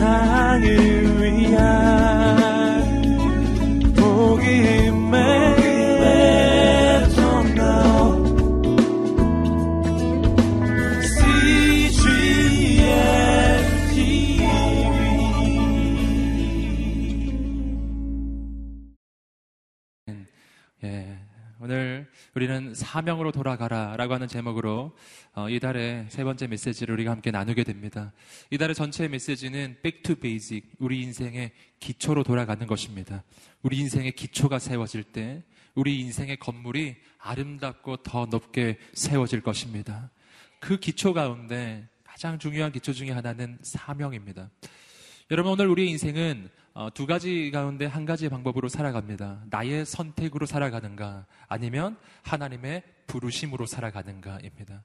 세상을 우리는 사명으로 돌아가라 라고 하는 제목으로 어, 이달의 세 번째 메시지를 우리가 함께 나누게 됩니다. 이달의 전체 메시지는 Back to Basic, 우리 인생의 기초로 돌아가는 것입니다. 우리 인생의 기초가 세워질 때 우리 인생의 건물이 아름답고 더 높게 세워질 것입니다. 그 기초 가운데 가장 중요한 기초 중의 하나는 사명입니다. 여러분 오늘 우리의 인생은 어, 두 가지 가운데 한 가지 방법으로 살아갑니다. 나의 선택으로 살아가는가 아니면 하나님의 부르심으로 살아가는가입니다.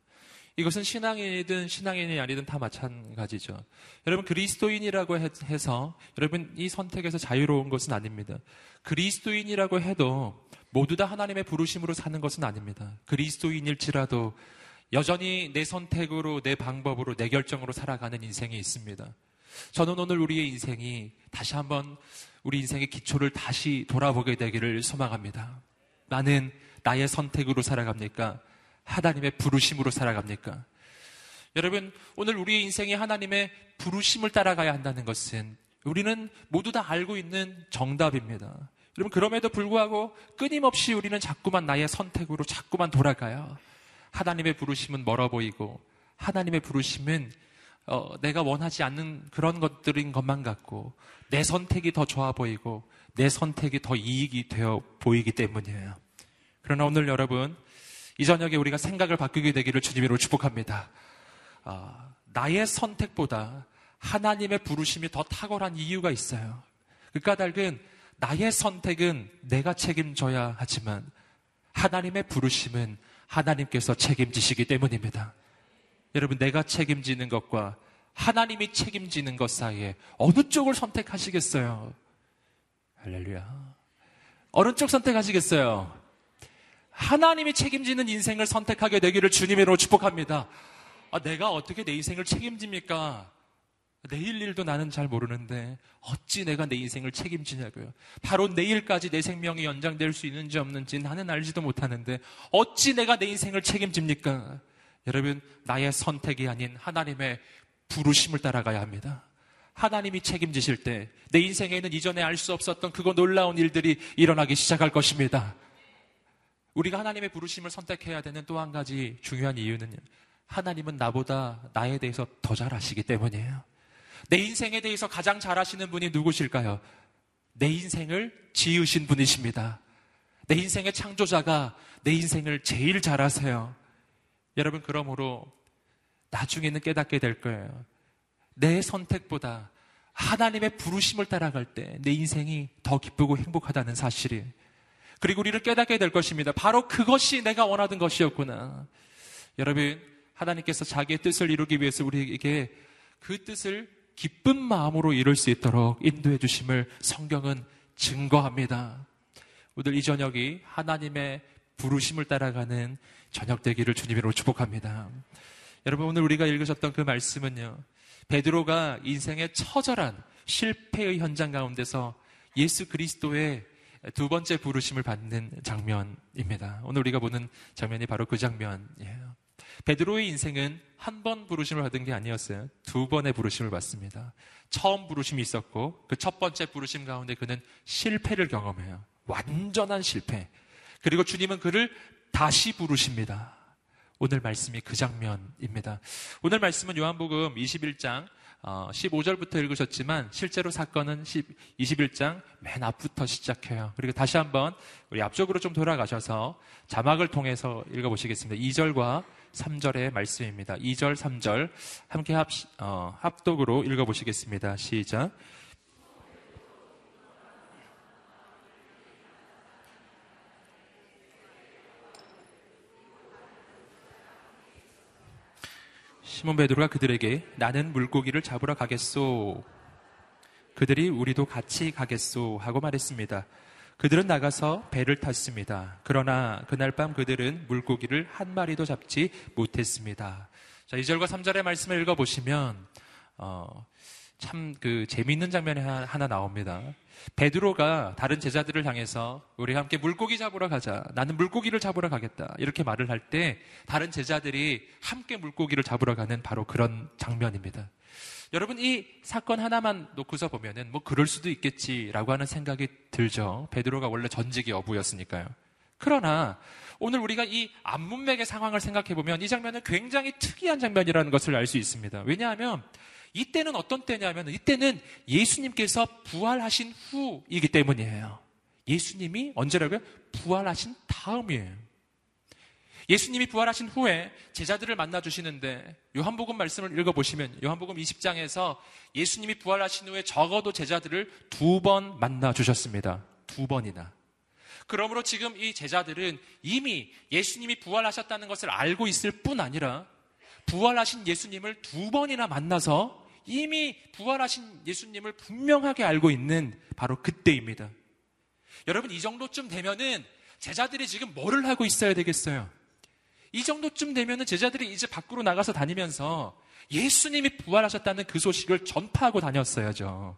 이것은 신앙인이든 신앙인이 아니든 다 마찬가지죠. 여러분 그리스도인이라고 해서 여러분 이 선택에서 자유로운 것은 아닙니다. 그리스도인이라고 해도 모두 다 하나님의 부르심으로 사는 것은 아닙니다. 그리스도인일지라도 여전히 내 선택으로 내 방법으로 내 결정으로 살아가는 인생이 있습니다. 저는 오늘 우리의 인생이 다시 한번 우리 인생의 기초를 다시 돌아보게 되기를 소망합니다. 나는 나의 선택으로 살아갑니까? 하나님의 부르심으로 살아갑니까? 여러분, 오늘 우리의 인생이 하나님의 부르심을 따라가야 한다는 것은 우리는 모두 다 알고 있는 정답입니다. 여러분, 그럼에도 불구하고 끊임없이 우리는 자꾸만 나의 선택으로 자꾸만 돌아가요. 하나님의 부르심은 멀어 보이고, 하나님의 부르심은 어, 내가 원하지 않는 그런 것들인 것만 같고 내 선택이 더 좋아 보이고 내 선택이 더 이익이 되어 보이기 때문이에요. 그러나 오늘 여러분 이 저녁에 우리가 생각을 바꾸게 되기를 주님으로 축복합니다. 어, 나의 선택보다 하나님의 부르심이 더 탁월한 이유가 있어요. 그 까닭은 나의 선택은 내가 책임져야 하지만 하나님의 부르심은 하나님께서 책임지시기 때문입니다. 여러분, 내가 책임지는 것과 하나님이 책임지는 것 사이에 어느 쪽을 선택하시겠어요? 할렐루야. 어느 쪽 선택하시겠어요? 하나님이 책임지는 인생을 선택하게 되기를 주님으로 축복합니다. 아, 내가 어떻게 내 인생을 책임집니까? 내일 일도 나는 잘 모르는데 어찌 내가 내 인생을 책임지냐고요. 바로 내일까지 내 생명이 연장될 수 있는지 없는지 나는 알지도 못하는데 어찌 내가 내 인생을 책임집니까? 여러분, 나의 선택이 아닌 하나님의 부르심을 따라가야 합니다. 하나님이 책임지실 때 내 인생에는 이전에 알 수 없었던 그거 놀라운 일들이 일어나기 시작할 것입니다. 우리가 하나님의 부르심을 선택해야 되는 또 한 가지 중요한 이유는 하나님은 나보다 나에 대해서 더 잘 아시기 때문이에요. 내 인생에 대해서 가장 잘 아시는 분이 누구실까요? 내 인생을 지으신 분이십니다. 내 인생의 창조자가 내 인생을 제일 잘 아세요. 여러분, 그러므로 나중에는 깨닫게 될 거예요. 내 선택보다 하나님의 부르심을 따라갈 때 내 인생이 더 기쁘고 행복하다는 사실이. 그리고 우리를 깨닫게 될 것입니다. 바로 그것이 내가 원하던 것이었구나. 여러분, 하나님께서 자기의 뜻을 이루기 위해서 우리에게 그 뜻을 기쁜 마음으로 이룰 수 있도록 인도해 주심을 성경은 증거합니다. 오늘 이 저녁이 하나님의 부르심을 따라가는 저녁 되기를 주님으로 축복합니다. 여러분 오늘 우리가 읽으셨던 그 말씀은요. 베드로가 인생의 처절한 실패의 현장 가운데서 예수 그리스도의 두 번째 부르심을 받는 장면입니다. 오늘 우리가 보는 장면이 바로 그 장면이에요. 베드로의 인생은 한 번 부르심을 받은 게 아니었어요. 두 번의 부르심을 받습니다. 처음 부르심이 있었고 그 첫 번째 부르심 가운데 그는 실패를 경험해요. 완전한 실패. 그리고 주님은 그를 다시 부르십니다. 오늘 말씀이 그 장면입니다. 오늘 말씀은 요한복음 21장 15절부터 어, 읽으셨지만 실제로 사건은 21장 맨 앞부터 시작해요. 그리고 다시 한번 우리 앞쪽으로 좀 돌아가셔서 자막을 통해서 읽어보시겠습니다. 2절과 3절의 말씀입니다. 2절, 3절 함께 합, 어, 합독으로 읽어보시겠습니다. 시작. 시몬 베드로가 그들에게 나는 물고기를 잡으러 가겠소. 그들이 우리도 같이 가겠소 하고 말했습니다. 그들은 나가서 배를 탔습니다. 그러나 그날 밤 그들은 물고기를 한 마리도 잡지 못했습니다. 자, 2절과 3절의 말씀을 읽어보시면, 어, 참 그 재미있는 장면이 하나, 나옵니다. 베드로가 다른 제자들을 향해서 우리 함께 물고기 잡으러 가자. 나는 물고기를 잡으러 가겠다. 이렇게 말을 할 때 다른 제자들이 함께 물고기를 잡으러 가는 바로 그런 장면입니다. 여러분 이 사건 하나만 놓고서 보면은 뭐 그럴 수도 있겠지라고 하는 생각이 들죠. 베드로가 원래 전직이 어부였으니까요. 그러나 오늘 우리가 이 안문맥의 상황을 생각해 보면 이 장면은 굉장히 특이한 장면이라는 것을 알 수 있습니다. 왜냐하면 이때는 어떤 때냐면 이때는 예수님께서 부활하신 후이기 때문이에요. 예수님이 언제라고요? 부활하신 다음이에요. 예수님이 부활하신 후에 제자들을 만나 주시는데 요한복음 말씀을 읽어 보시면 요한복음 20장에서 예수님이 부활하신 후에 적어도 제자들을 두 번 만나 주셨습니다. 두 번이나. 그러므로 지금 이 제자들은 이미 예수님이 부활하셨다는 것을 알고 있을 뿐 아니라 부활하신 예수님을 두 번이나 만나서 이미 부활하신 예수님을 분명하게 알고 있는 바로 그때입니다. 여러분, 이 정도쯤 되면은 제자들이 지금 뭐를 하고 있어야 되겠어요? 이 정도쯤 되면은 제자들이 이제 밖으로 나가서 다니면서 예수님이 부활하셨다는 그 소식을 전파하고 다녔어야죠.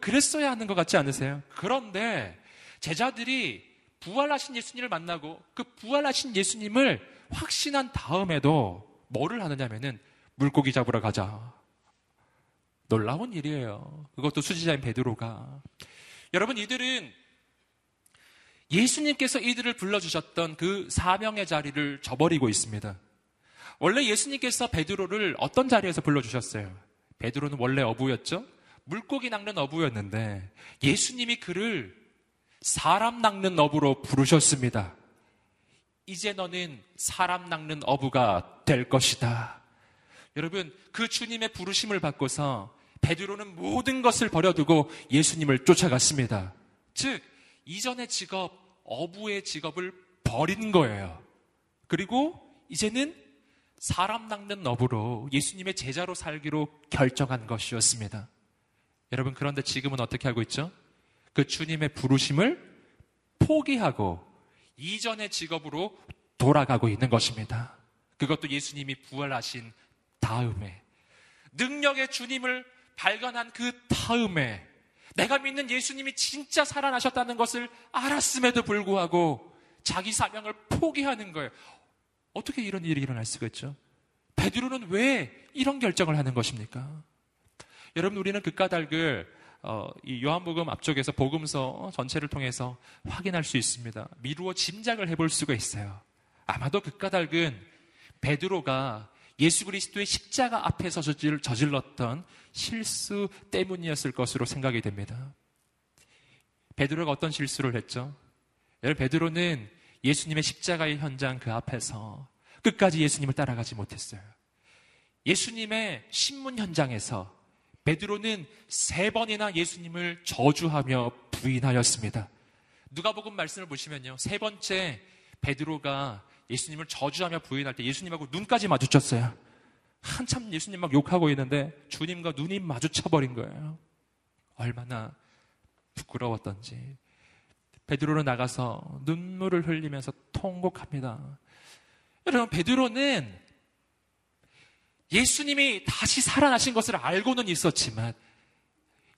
그랬어야 하는 것 같지 않으세요? 그런데 제자들이 부활하신 예수님을 만나고 그 부활하신 예수님을 확신한 다음에도 뭐를 하느냐면은 물고기 잡으러 가자. 놀라운 일이에요. 그것도 수지자인 베드로가. 여러분 이들은 예수님께서 이들을 불러주셨던 그 사명의 자리를 저버리고 있습니다. 원래 예수님께서 베드로를 어떤 자리에서 불러주셨어요? 베드로는 원래 어부였죠? 물고기 낚는 어부였는데 예수님이 그를 사람 낚는 어부로 부르셨습니다. 이제 너는 사람 낚는 어부가 될 것이다. 여러분, 그 주님의 부르심을 받고서 베드로는 모든 것을 버려두고 예수님을 쫓아갔습니다. 즉, 이전의 직업, 어부의 직업을 버린 거예요. 그리고 이제는 사람 낚는 어부로 예수님의 제자로 살기로 결정한 것이었습니다. 여러분, 그런데 지금은 어떻게 하고 있죠? 그 주님의 부르심을 포기하고 이전의 직업으로 돌아가고 있는 것입니다. 그것도 예수님이 부활하신 다음에 능력의 주님을 발견한 그 다음에 내가 믿는 예수님이 진짜 살아나셨다는 것을 알았음에도 불구하고 자기 사명을 포기하는 거예요. 어떻게 이런 일이 일어날 수가 있죠? 베드로는 왜 이런 결정을 하는 것입니까? 여러분 우리는 그 까닭을 어, 이 요한복음 앞쪽에서 복음서 전체를 통해서 확인할 수 있습니다. 미루어 짐작을 해볼 수가 있어요. 아마도 그 까닭은 베드로가 예수 그리스도의 십자가 앞에서 저질렀던 실수 때문이었을 것으로 생각이 됩니다. 베드로가 어떤 실수를 했죠? 여러분 베드로는 예수님의 십자가의 현장 그 앞에서 끝까지 예수님을 따라가지 못했어요. 예수님의 신문 현장에서 베드로는 세 번이나 예수님을 저주하며 부인하였습니다. 누가복음 말씀을 보시면요. 세 번째 베드로가 예수님을 저주하며 부인할 때 예수님하고 눈까지 마주쳤어요. 한참 예수님 막 욕하고 있는데 주님과 눈이 마주쳐버린 거예요. 얼마나 부끄러웠던지. 베드로는 나가서 눈물을 흘리면서 통곡합니다. 여러분, 베드로는 예수님이 다시 살아나신 것을 알고는 있었지만,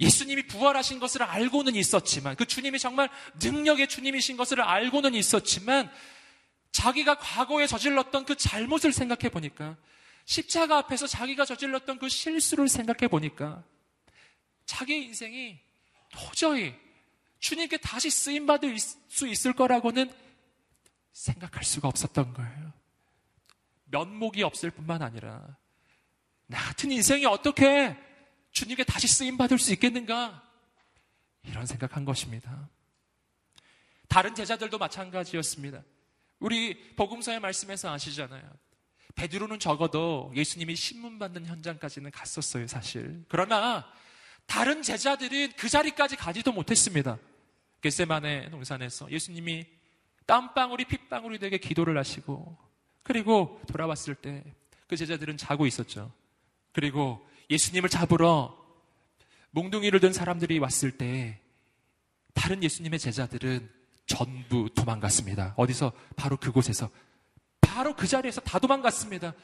예수님이 부활하신 것을 알고는 있었지만, 그 주님이 정말 능력의 주님이신 것을 알고는 있었지만, 자기가 과거에 저질렀던 그 잘못을 생각해 보니까, 십자가 앞에서 자기가 저질렀던 그 실수를 생각해 보니까, 자기 인생이 도저히 주님께 다시 쓰임 받을 수 있을 거라고는 생각할 수가 없었던 거예요. 면목이 없을 뿐만 아니라 나 같은 인생이 어떻게 주님께 다시 쓰임 받을 수 있겠는가? 이런 생각한 것입니다. 다른 제자들도 마찬가지였습니다. 우리 복음서의 말씀에서 아시잖아요. 베드로는 적어도 예수님이 신문 받는 현장까지는 갔었어요, 사실. 그러나 다른 제자들은 그 자리까지 가지도 못했습니다. 겟세만의 농산에서 예수님이 땀방울이 핏방울이 되게 기도를 하시고 그리고 돌아왔을 때 그 제자들은 자고 있었죠. 그리고 예수님을 잡으러 몽둥이를 든 사람들이 왔을 때 다른 예수님의 제자들은 전부 도망갔습니다. 어디서? 바로 그곳에서. 바로 그 자리에서 다 도망갔습니다.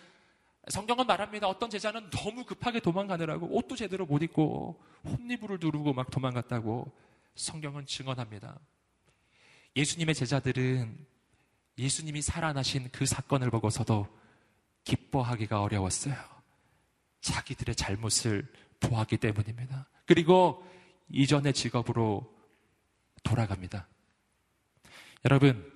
성경은 말합니다. 어떤 제자는 너무 급하게 도망가느라고 옷도 제대로 못 입고 홈리브를 두르고 막 도망갔다고 성경은 증언합니다. 예수님의 제자들은 예수님이 살아나신 그 사건을 보고서도 기뻐하기가 어려웠어요. 자기들의 잘못을 보았기 때문입니다. 그리고 이전의 직업으로 돌아갑니다. 여러분,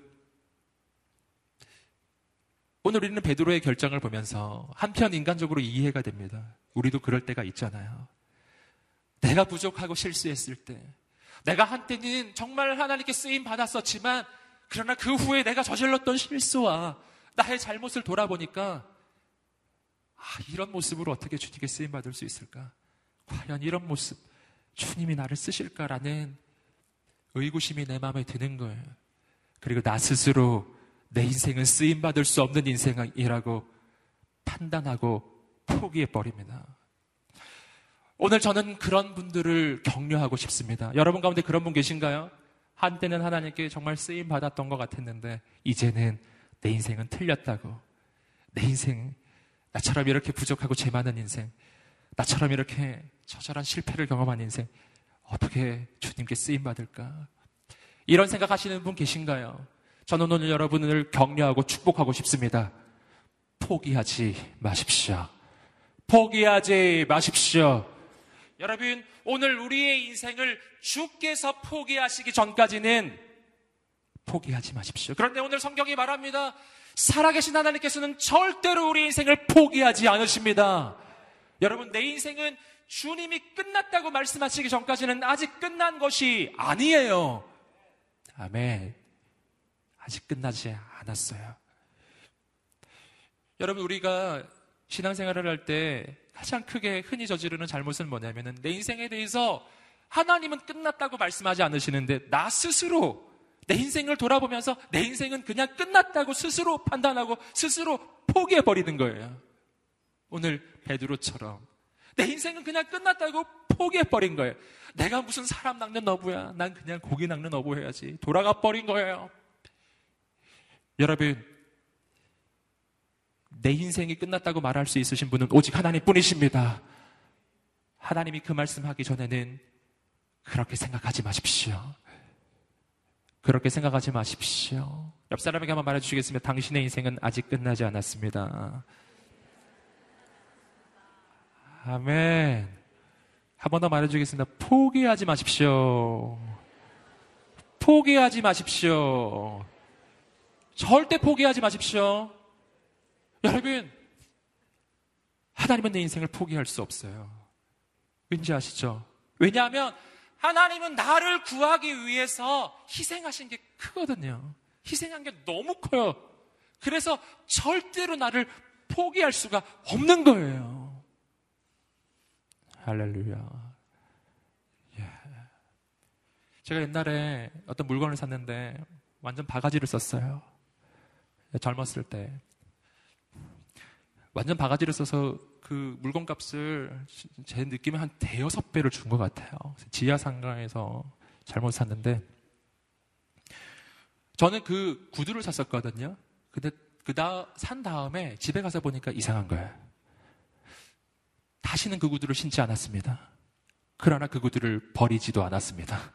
오늘 우리는 베드로의 결정을 보면서 한편 인간적으로 이해가 됩니다. 우리도 그럴 때가 있잖아요. 내가 부족하고 실수했을 때, 내가 한때는 정말 하나님께 쓰임 받았었지만, 그러나 그 후에 내가 저질렀던 실수와 나의 잘못을 돌아보니까, 아, 이런 모습으로 어떻게 주님께 쓰임 받을 수 있을까? 과연 이런 모습, 주님이 나를 쓰실까라는 의구심이 내 마음에 드는 거예요. 그리고 나 스스로 내 인생은 쓰임받을 수 없는 인생이라고 판단하고 포기해버립니다. 오늘 저는 그런 분들을 격려하고 싶습니다. 여러분 가운데 그런 분 계신가요? 한때는 하나님께 정말 쓰임 받았던 것 같았는데, 이제는 내 인생은 틀렸다고. 내 인생, 나처럼 이렇게 부족하고 죄 많은 인생, 나처럼 이렇게 처절한 실패를 경험한 인생, 어떻게 주님께 쓰임 받을까? 이런 생각하시는 분 계신가요? 저는 오늘 여러분을 격려하고 축복하고 싶습니다. 포기하지 마십시오. 포기하지 마십시오. 여러분, 오늘 우리의 인생을 주께서 포기하시기 전까지는 포기하지 마십시오. 그런데 오늘 성경이 말합니다. 살아계신 하나님께서는 절대로 우리 인생을 포기하지 않으십니다. 여러분, 내 인생은 주님이 끝났다고 말씀하시기 전까지는 아직 끝난 것이 아니에요. 아멘. 아직 끝나지 않았어요. 여러분, 우리가 신앙생활을 할 때 가장 크게 흔히 저지르는 잘못은 뭐냐면은 내 인생에 대해서 하나님은 끝났다고 말씀하지 않으시는데 나 스스로 내 인생을 돌아보면서 내 인생은 그냥 끝났다고 스스로 판단하고 스스로 포기해 버리는 거예요. 오늘 베드로처럼 내 인생은 그냥 끝났다고 포기해 버린 거예요. 내가 무슨 사람 낚는 어부야. 난 그냥 고기 낚는 어부 해야지. 돌아가 버린 거예요. 여러분, 내 인생이 끝났다고 말할 수 있으신 분은 오직 하나님 뿐이십니다. 하나님이 그 말씀 하기 전에는 그렇게 생각하지 마십시오. 그렇게 생각하지 마십시오. 옆 사람에게 한번 말해주시겠습니다. 당신의 인생은 아직 끝나지 않았습니다. 아멘. 한 번 더 말해주겠습니다. 포기하지 마십시오. 포기하지 마십시오. 절대 포기하지 마십시오. 여러분, 하나님은 내 인생을 포기할 수 없어요. 왠지 아시죠? 왜냐하면 하나님은 나를 구하기 위해서 희생하신 게 크거든요. 희생한 게 너무 커요. 그래서 절대로 나를 포기할 수가 없는 거예요. 할렐루야. 예. 제가 옛날에 어떤 물건을 샀는데 완전 바가지를 썼어요. 젊었을 때. 완전 바가지를 써서 그 물건 값을 제 느낌에 한 대여섯 배를 준 것 같아요. 지하 상가에서 잘못 샀는데 저는 그 구두를 샀었거든요. 근데 그다 산 다음에 집에 가서 보니까 이상한 거예요. 다시는 그 구두를 신지 않았습니다. 그러나 그 구두를 버리지도 않았습니다.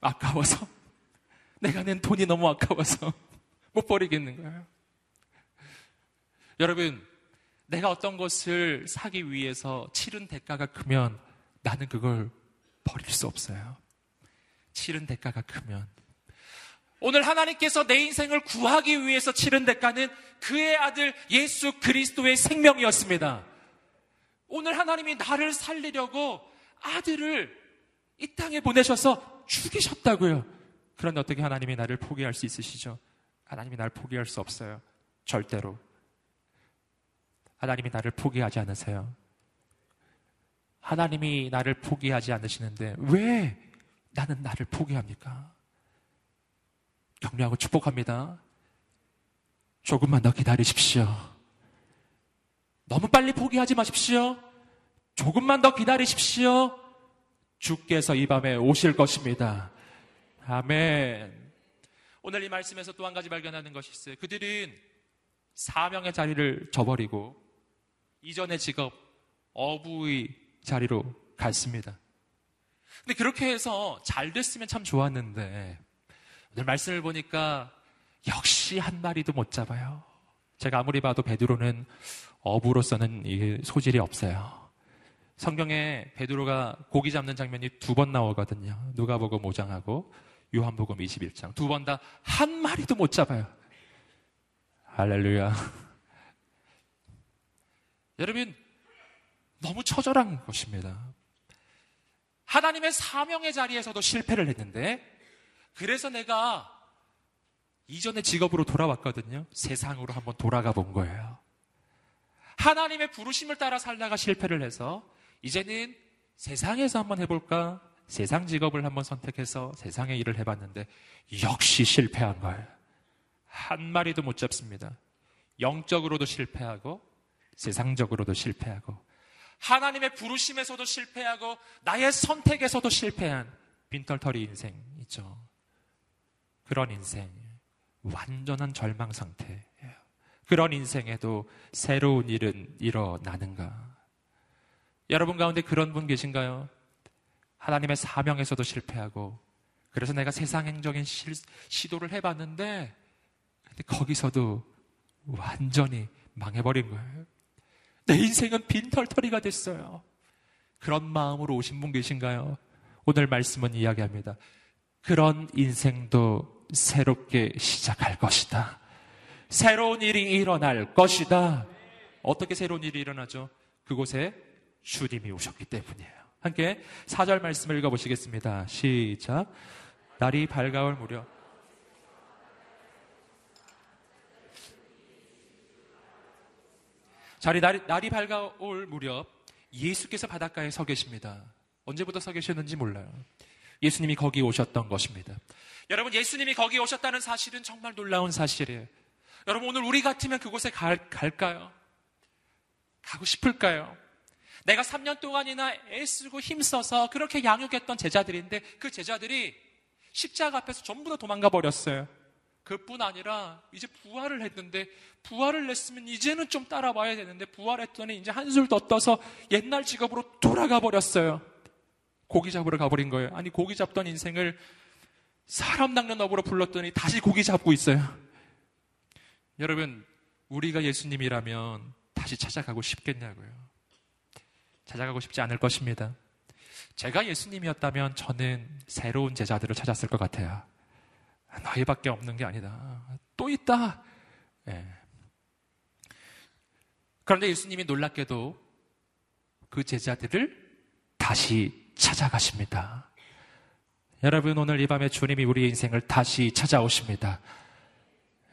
아까워서 내가 낸 돈이 너무 아까워서 못 버리겠는 거예요. 여러분, 내가 어떤 것을 사기 위해서 치른 대가가 크면 나는 그걸 버릴 수 없어요. 치른 대가가 크면. 오늘 하나님께서 내 인생을 구하기 위해서 치른 대가는 그의 아들 예수 그리스도의 생명이었습니다. 오늘 하나님이 나를 살리려고 아들을 이 땅에 보내셔서 죽이셨다고요. 그런데 어떻게 하나님이 나를 포기할 수 있으시죠? 하나님이 나를 포기할 수 없어요. 절대로. 하나님이 나를 포기하지 않으세요. 하나님이 나를 포기하지 않으시는데 왜 나는 나를 포기합니까? 격려하고 축복합니다. 조금만 더 기다리십시오. 너무 빨리 포기하지 마십시오. 조금만 더 기다리십시오. 주께서 이 밤에 오실 것입니다. 아멘. 오늘 이 말씀에서 또 한 가지 발견하는 것이 있어요. 그들은 사명의 자리를 저버리고 이전의 직업 어부의 자리로 갔습니다. 근데 그렇게 해서 잘 됐으면 참 좋았는데 오늘 말씀을 보니까 역시 한 마리도 못 잡아요. 제가 아무리 봐도 베드로는 어부로서는 이게 소질이 없어요. 성경에 베드로가 고기 잡는 장면이 두 번 나오거든요. 누가복음 5장하고 요한복음 21장 두 번 다 한 마리도 못 잡아요. 할렐루야. 여러분 너무 처절한 것입니다. 하나님의 사명의 자리에서도 실패를 했는데 그래서 내가 이전의 직업으로 돌아왔거든요. 세상으로 한번 돌아가 본 거예요. 하나님의 부르심을 따라 살다가 실패를 해서 이제는 세상에서 한번 해볼까? 세상 직업을 한번 선택해서 세상의 일을 해봤는데 역시 실패한 거예요. 한 마리도 못 잡습니다. 영적으로도 실패하고 세상적으로도 실패하고 하나님의 부르심에서도 실패하고 나의 선택에서도 실패한 빈털터리 인생이죠. 그런 인생, 완전한 절망 상태예요. 그런 인생에도 새로운 일은 일어나는가? 여러분 가운데 그런 분 계신가요? 하나님의 사명에서도 실패하고, 그래서 내가 세상행적인 시, 시도를 해봤는데, 근데 거기서도 완전히 망해버린 거예요. 내 인생은 빈털터리가 됐어요. 그런 마음으로 오신 분 계신가요? 오늘 말씀은 이야기합니다. 그런 인생도 새롭게 시작할 것이다. 새로운 일이 일어날 것이다. 어떻게 새로운 일이 일어나죠? 그곳에 주님이 오셨기 때문이에요. 함께 4절 말씀을 읽어보시겠습니다. 시작. 날이 밝아올 무렵 자리 날이, 날이 밝아올 무렵 예수께서 바닷가에 서 계십니다. 언제부터 서 계셨는지 몰라요. 예수님이 거기 오셨던 것입니다. 여러분, 예수님이 거기 오셨다는 사실은 정말 놀라운 사실이에요. 여러분, 오늘 우리 같으면 그곳에 갈, 갈까요? 가고 싶을까요? 내가 3년 동안이나 애쓰고 힘써서 그렇게 양육했던 제자들인데 그 제자들이 십자가 앞에서 전부 다 도망가 버렸어요. 그뿐 아니라 이제 부활을 했는데 부활을 냈으면 이제는 좀 따라와야 되는데 부활했더니 이제 한술 더 떠서 옛날 직업으로 돌아가 버렸어요. 고기 잡으러 가버린 거예요. 아니 고기 잡던 인생을 사람 낚는 업으로 불렀더니 다시 고기 잡고 있어요. 여러분 우리가 예수님이라면 다시 찾아가고 싶겠냐고요. 찾아가고 싶지 않을 것입니다. 제가 예수님이었다면 저는 새로운 제자들을 찾았을 것 같아요. 너희밖에 없는 게 아니다. 또 있다. 예. 그런데 예수님이 놀랍게도 그 제자들을 다시 찾아가십니다. 여러분, 오늘 이 밤에 주님이 우리 인생을 다시 찾아오십니다.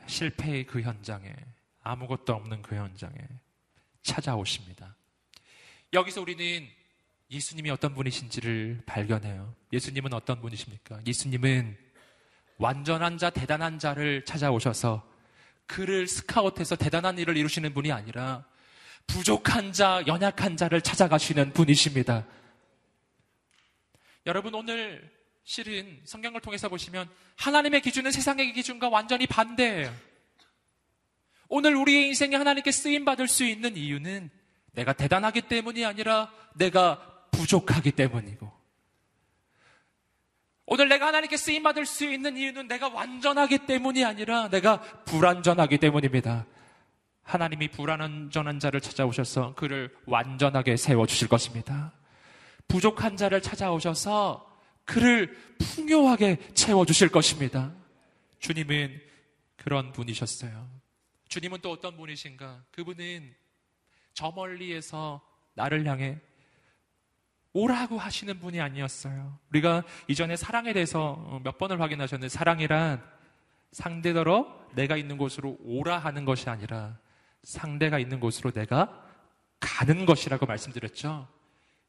실패의 그 현장에, 아무것도 없는 그 현장에 찾아오십니다. 여기서 우리는 예수님이 어떤 분이신지를 발견해요. 예수님은 어떤 분이십니까? 예수님은 완전한 자, 대단한 자를 찾아오셔서 그를 스카웃해서 대단한 일을 이루시는 분이 아니라 부족한 자, 연약한 자를 찾아가시는 분이십니다. 여러분 오늘 실은 성경을 통해서 보시면 하나님의 기준은 세상의 기준과 완전히 반대예요. 오늘 우리의 인생에 하나님께 쓰임 받을 수 있는 이유는 내가 대단하기 때문이 아니라 내가 부족하기 때문이고 오늘 내가 하나님께 쓰임 받을 수 있는 이유는 내가 완전하기 때문이 아니라 내가 불완전하기 때문입니다. 하나님이 불완전한 자를 찾아오셔서 그를 완전하게 세워 주실 것입니다. 부족한 자를 찾아오셔서 그를 풍요하게 채워 주실 것입니다. 주님은 그런 분이셨어요. 주님은 또 어떤 분이신가? 그분은 저 멀리에서 나를 향해 오라고 하시는 분이 아니었어요. 우리가 이전에 사랑에 대해서 몇 번을 확인하셨는데 사랑이란 상대더러 내가 있는 곳으로 오라 하는 것이 아니라 상대가 있는 곳으로 내가 가는 것이라고 말씀드렸죠.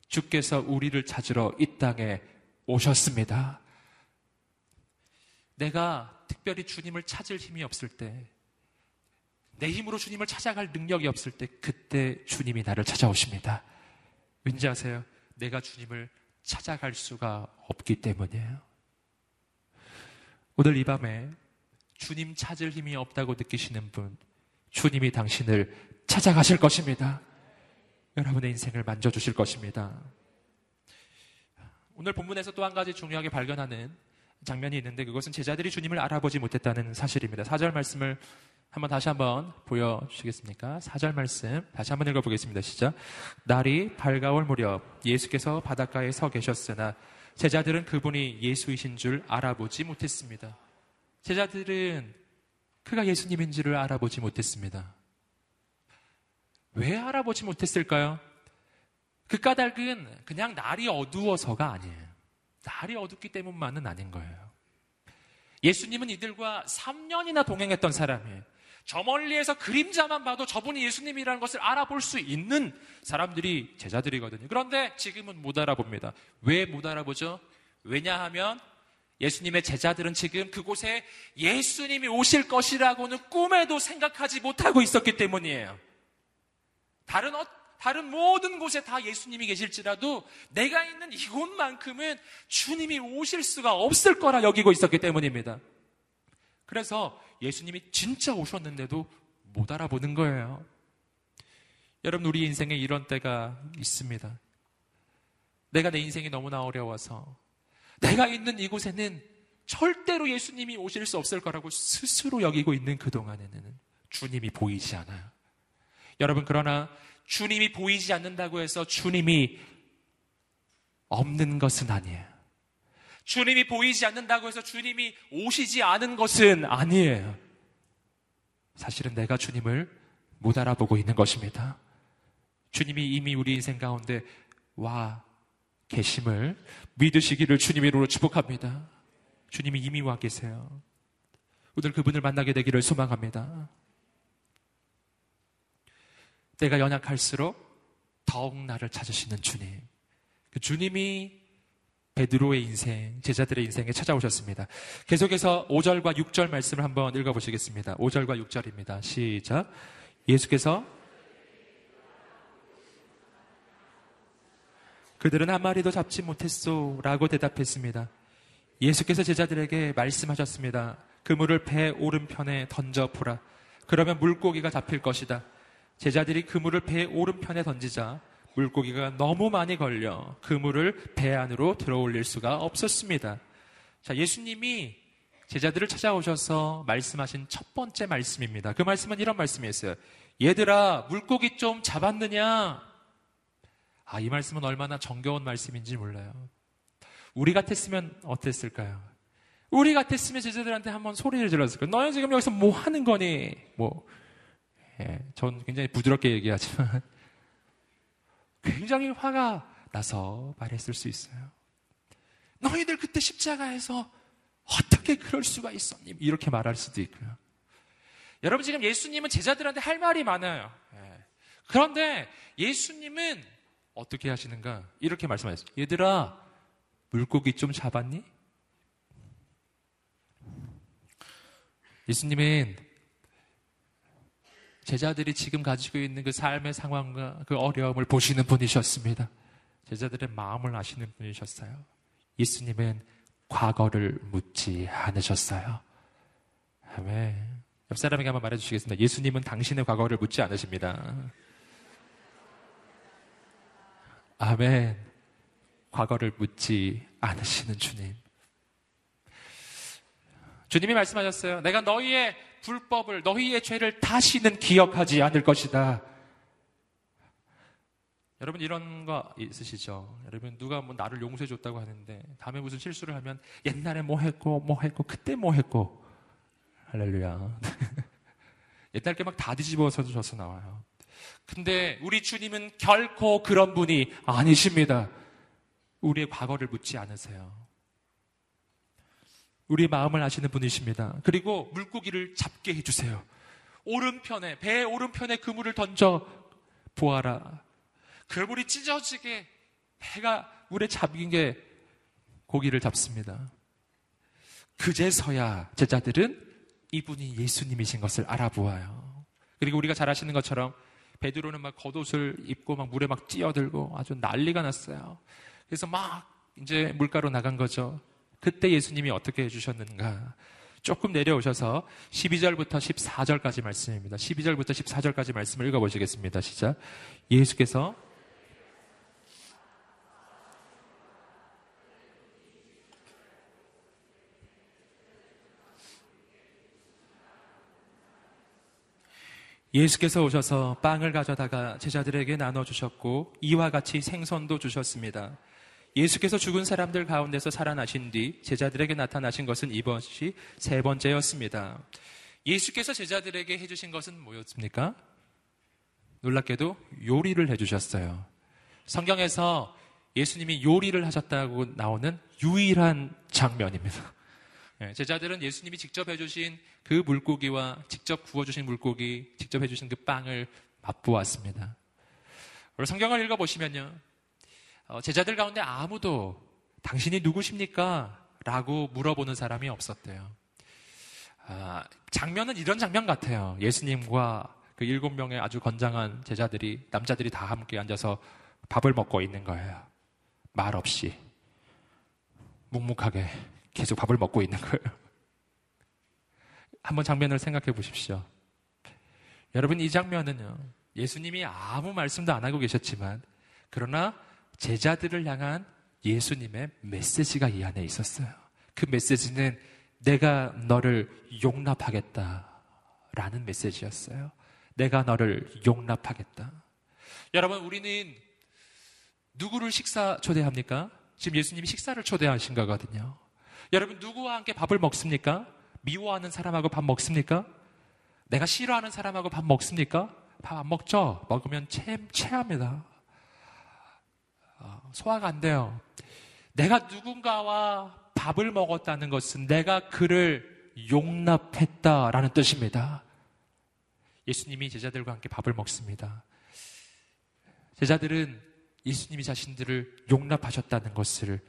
주께서 우리를 찾으러 이 땅에 오셨습니다. 내가 특별히 주님을 찾을 힘이 없을 때, 내 힘으로 주님을 찾아갈 능력이 없을 때, 그때 주님이 나를 찾아오십니다. 왠지 아세요? 내가 주님을 찾아갈 수가 없기 때문이에요. 오늘 이 밤에 주님 찾을 힘이 없다고 느끼시는 분, 주님이 당신을 찾아가실 것입니다. 여러분의 인생을 만져주실 것입니다. 오늘 본문에서 또 한 가지 중요하게 발견하는 장면이 있는데 그것은 제자들이 주님을 알아보지 못했다는 사실입니다. 4절 말씀을 한번 다시 한번 보여주시겠습니까? 4절 말씀 다시 한번 읽어보겠습니다. 시작. 날이 밝아올 무렵 예수께서 바닷가에 서 계셨으나 제자들은 그분이 예수이신 줄 알아보지 못했습니다. 제자들은 그가 예수님인지를 알아보지 못했습니다. 왜 알아보지 못했을까요? 그 까닭은 그냥 날이 어두워서가 아니에요. 날이 어둡기 때문만은 아닌 거예요. 예수님은 이들과 3년이나 동행했던 사람이에요. 저 멀리에서 그림자만 봐도 저분이 예수님이라는 것을 알아볼 수 있는 사람들이 제자들이거든요. 그런데 지금은 못 알아봅니다. 왜 못 알아보죠? 왜냐하면 예수님의 제자들은 지금 그곳에 예수님이 오실 것이라고는 꿈에도 생각하지 못하고 있었기 때문이에요. 다른 어, 다른 모든 곳에 다 예수님이 계실지라도 내가 있는 이곳만큼은 주님이 오실 수가 없을 거라 여기고 있었기 때문입니다. 그래서 예수님이 진짜 오셨는데도 못 알아보는 거예요. 여러분, 우리 인생에 이런 때가 있습니다. 내가 내 인생이 너무나 어려워서 내가 있는 이곳에는 절대로 예수님이 오실 수 없을 거라고 스스로 여기고 있는 그동안에는 주님이 보이지 않아요. 여러분, 그러나 주님이 보이지 않는다고 해서 주님이 없는 것은 아니에요. 주님이 보이지 않는다고 해서 주님이 오시지 않은 것은 아니에요. 사실은 내가 주님을 못 알아보고 있는 것입니다. 주님이 이미 우리 인생 가운데 와 계심을 믿으시기를 주님으로 축복합니다. 주님이 이미 와 계세요. 오늘 그분을 만나게 되기를 소망합니다. 내가 연약할수록 더욱 나를 찾으시는 주님. 그 주님이 베드로의 인생, 제자들의 인생에 찾아오셨습니다. 계속해서 5절과 6절 말씀을 한번 읽어보시겠습니다. 5절과 6절입니다. 시작. 예수께서 그들은 한 마리도 잡지 못했소 라고 대답했습니다. 예수께서 제자들에게 말씀하셨습니다. 그물을 배 오른편에 던져 보라. 그러면 물고기가 잡힐 것이다. 제자들이 그물을 배 오른편에 던지자 물고기가 너무 많이 걸려 그물을 배 안으로 들어올릴 수가 없었습니다. 자, 예수님이 제자들을 찾아오셔서 말씀하신 첫 번째 말씀입니다. 그 말씀은 이런 말씀이었어요. 얘들아, 물고기 좀 잡았느냐? 아, 이 말씀은 얼마나 정겨운 말씀인지 몰라요. 우리 같았으면 어땠을까요? 우리 같았으면 제자들한테 한번 소리를 질렀을 거예요. 너희 지금 여기서 뭐 하는 거니? 뭐, 예, 전 굉장히 부드럽게 얘기하지만 굉장히 화가 나서 말했을 수 있어요. 너희들 그때 십자가에서 어떻게 그럴 수가 있었니? 이렇게 말할 수도 있고요. 여러분 지금 예수님은 제자들한테 할 말이 많아요. 예. 그런데 예수님은 어떻게 하시는가? 이렇게 말씀하셨어요. 얘들아, 물고기 좀 잡았니? 예수님은 제자들이 지금 가지고 있는 그 삶의 상황과 그 어려움을 보시는 분이셨습니다. 제자들의 마음을 아시는 분이셨어요. 예수님은 과거를 묻지 않으셨어요. 아멘. 옆 사람에게 한번 말해 주시겠습니다. 예수님은 당신의 과거를 묻지 않으십니다. 아멘. 과거를 묻지 않으시는 주님. 주님이 말씀하셨어요. 내가 너희의 불법을 너희의 죄를 다시는 기억하지 않을 것이다. 여러분 이런 거 있으시죠? 여러분 누가 뭐 나를 용서해 줬다고 하는데 다음에 무슨 실수를 하면 옛날에 뭐 했고 뭐 했고 그때 뭐 했고 할렐루야. 옛날 게 막 다 뒤집어서 져서 나와요. 근데 우리 주님은 결코 그런 분이 아니십니다. 우리의 과거를 묻지 않으세요. 우리 마음을 아시는 분이십니다. 그리고 물고기를 잡게 해주세요. 오른편에, 배 오른편에 그물을 던져 보아라. 그물이 찢어지게 해가 물에 잡힌 게 고기를 잡습니다. 그제서야 제자들은 이분이 예수님이신 것을 알아보아요. 그리고 우리가 잘 아시는 것처럼 베드로는 막 겉옷을 입고 막 물에 막 뛰어들고 아주 난리가 났어요. 그래서 막 이제 물가로 나간 거죠. 그때 예수님이 어떻게 해주셨는가? 조금 내려오셔서 12절부터 14절까지 말씀입니다. 12절부터 14절까지 말씀을 읽어보시겠습니다. 시작. 예수께서 예수께서 오셔서 빵을 가져다가 제자들에게 나눠 주셨고 이와 같이 생선도 주셨습니다. 예수께서 죽은 사람들 가운데서 살아나신 뒤 제자들에게 나타나신 것은 이것이 세 번째였습니다. 예수께서 제자들에게 해주신 것은 뭐였습니까? 놀랍게도 요리를 해주셨어요. 성경에서 예수님이 요리를 하셨다고 나오는 유일한 장면입니다. 예, 제자들은 예수님이 직접 해주신 그 물고기와 직접 구워주신 물고기, 직접 해주신 그 빵을 맛보았습니다. 성경을 읽어보시면요. 어, 제자들 가운데 아무도 당신이 누구십니까? 라고 물어보는 사람이 없었대요. 아, 장면은 이런 장면 같아요. 예수님과 그 일곱 명의 아주 건장한 제자들이, 남자들이 다 함께 앉아서 밥을 먹고 있는 거예요. 말 없이. 묵묵하게 계속 밥을 먹고 있는 거예요. 한번 장면을 생각해 보십시오. 여러분, 이 장면은요, 예수님이 아무 말씀도 안 하고 계셨지만, 그러나 제자들을 향한 예수님의 메시지가 이 안에 있었어요. 그 메시지는 내가 너를 용납하겠다. 라는 메시지였어요. 내가 너를 용납하겠다. 여러분, 우리는 누구를 식사 초대합니까? 지금 예수님이 식사를 초대하신 거거든요. 여러분 누구와 함께 밥을 먹습니까? 미워하는 사람하고 밥 먹습니까? 내가 싫어하는 사람하고 밥 먹습니까? 밥 안 먹죠? 먹으면 체, 체합니다. 어, 소화가 안 돼요. 내가 누군가와 밥을 먹었다는 것은 내가 그를 용납했다라는 뜻입니다. 예수님이 제자들과 함께 밥을 먹습니다. 제자들은 예수님이 자신들을 용납하셨다는 것을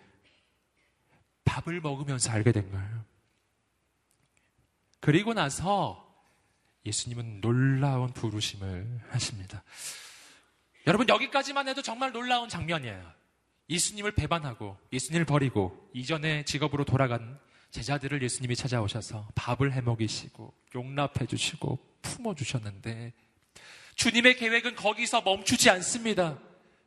밥을 먹으면서 알게 된 거예요. 그리고 나서 예수님은 놀라운 부르심을 하십니다. 여러분, 여기까지만 해도 정말 놀라운 장면이에요. 예수님을 배반하고 예수님을 버리고 이전의 직업으로 돌아간 제자들을 예수님이 찾아오셔서 밥을 해 먹이시고 용납해 주시고 품어 주셨는데 주님의 계획은 거기서 멈추지 않습니다.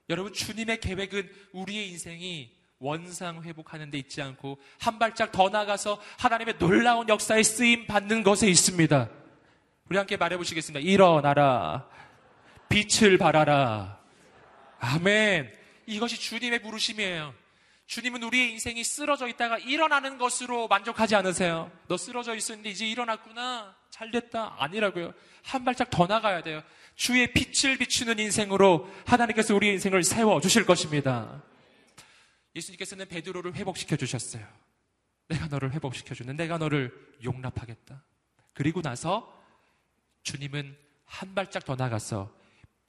여러분, 주님의 계획은 우리의 인생이 원상 회복하는 데 있지 않고 한 발짝 더 나가서 하나님의 놀라운 역사에 쓰임 받는 것에 있습니다. 우리 함께 말해 보시겠습니다. 일어나라. 빛을 발하라. 아멘. 이것이 주님의 부르심이에요. 주님은 우리의 인생이 쓰러져 있다가 일어나는 것으로 만족하지 않으세요. 너 쓰러져 있었는데 이제 일어났구나. 잘 됐다. 아니라고요. 한 발짝 더 나가야 돼요. 주의 빛을 비추는 인생으로 하나님께서 우리의 인생을 세워 주실 것입니다. 예수님께서는 베드로를 회복시켜 주셨어요. 내가 너를 회복시켜 주는 내가 너를 용납하겠다. 그리고 나서 주님은 한 발짝 더 나가서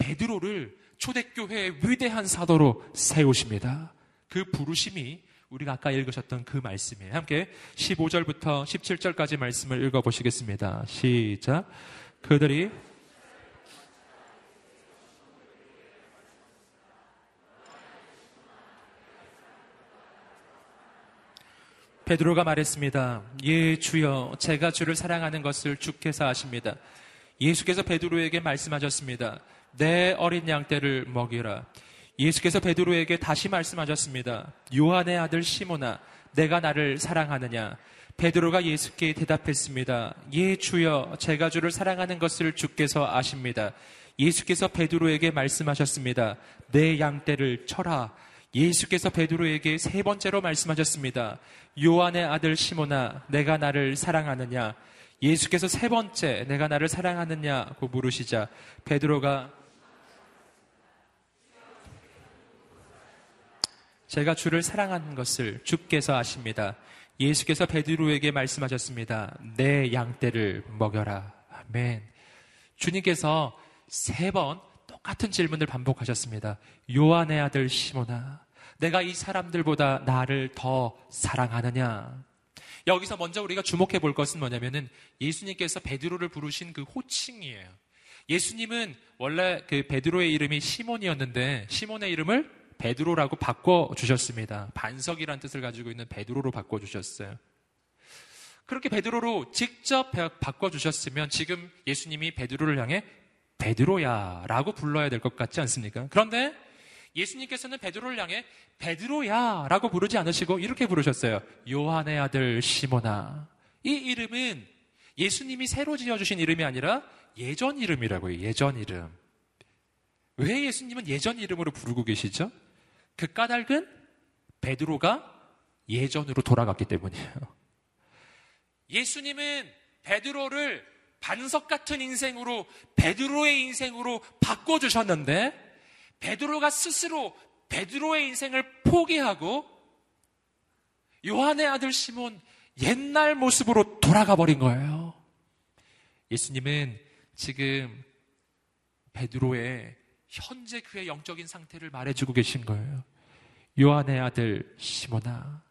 베드로를 초대교회의 위대한 사도로 세우십니다. 그 부르심이 우리가 아까 읽으셨던 그 말씀이에요. 함께 15절부터 17절까지 말씀을 읽어보시겠습니다. 시작. 그들이 베드로가 말했습니다. 예, 주여, 제가 주를 사랑하는 것을 주께서 아십니다. 예수께서 베드로에게 말씀하셨습니다. 내 어린 양 떼를 먹이라. 예수께서 베드로에게 다시 말씀하셨습니다. 요한의 아들 시모나, 내가 나를 사랑하느냐? 베드로가 예수께 대답했습니다. 예, 주여, 제가 주를 사랑하는 것을 주께서 아십니다. 예수께서 베드로에게 말씀하셨습니다. 내 양떼를 쳐라. 예수께서 베드로에게 세 번째로 말씀하셨습니다. 요한의 아들 시모나, 내가 나를 사랑하느냐? 예수께서 세 번째, 내가 나를 사랑하느냐고 물으시자 베드로가 제가 주를 사랑하는 것을 주께서 아십니다. 예수께서 베드로에게 말씀하셨습니다. 내 양떼를 먹여라. 아멘. 주님께서 세 번 똑같은 질문을 반복하셨습니다. 요한의 아들 시모나, 내가 이 사람들보다 나를 더 사랑하느냐? 여기서 먼저 우리가 주목해 볼 것은 뭐냐면은 예수님께서 베드로를 부르신 그 호칭이에요. 예수님은 원래 그 베드로의 이름이 시몬이었는데 시몬의 이름을 베드로라고 바꿔 주셨습니다. 반석이란 뜻을 가지고 있는 베드로로 바꿔 주셨어요. 그렇게 베드로로 직접 바꿔 주셨으면 지금 예수님이 베드로를 향해 베드로야라고 불러야 될 것 같지 않습니까? 그런데 예수님께서는 베드로를 향해 베드로야라고 부르지 않으시고 이렇게 부르셨어요. 요한의 아들 시몬아. 이 이름은 예수님이 새로 지어 주신 이름이 아니라 예전 이름이라고요. 예전 이름. 왜 예수님은 예전 이름으로 부르고 계시죠? 그 까닭은 베드로가 예전으로 돌아갔기 때문이에요. 예수님은 베드로를 반석 같은 인생으로 베드로의 인생으로 바꿔 주셨는데 베드로가 스스로 베드로의 인생을 포기하고 요한의 아들 시몬 옛날 모습으로 돌아가 버린 거예요. 예수님은 지금 베드로의 현재 그의 영적인 상태를 말해주고 계신 거예요. 요한의 아들 시몬아,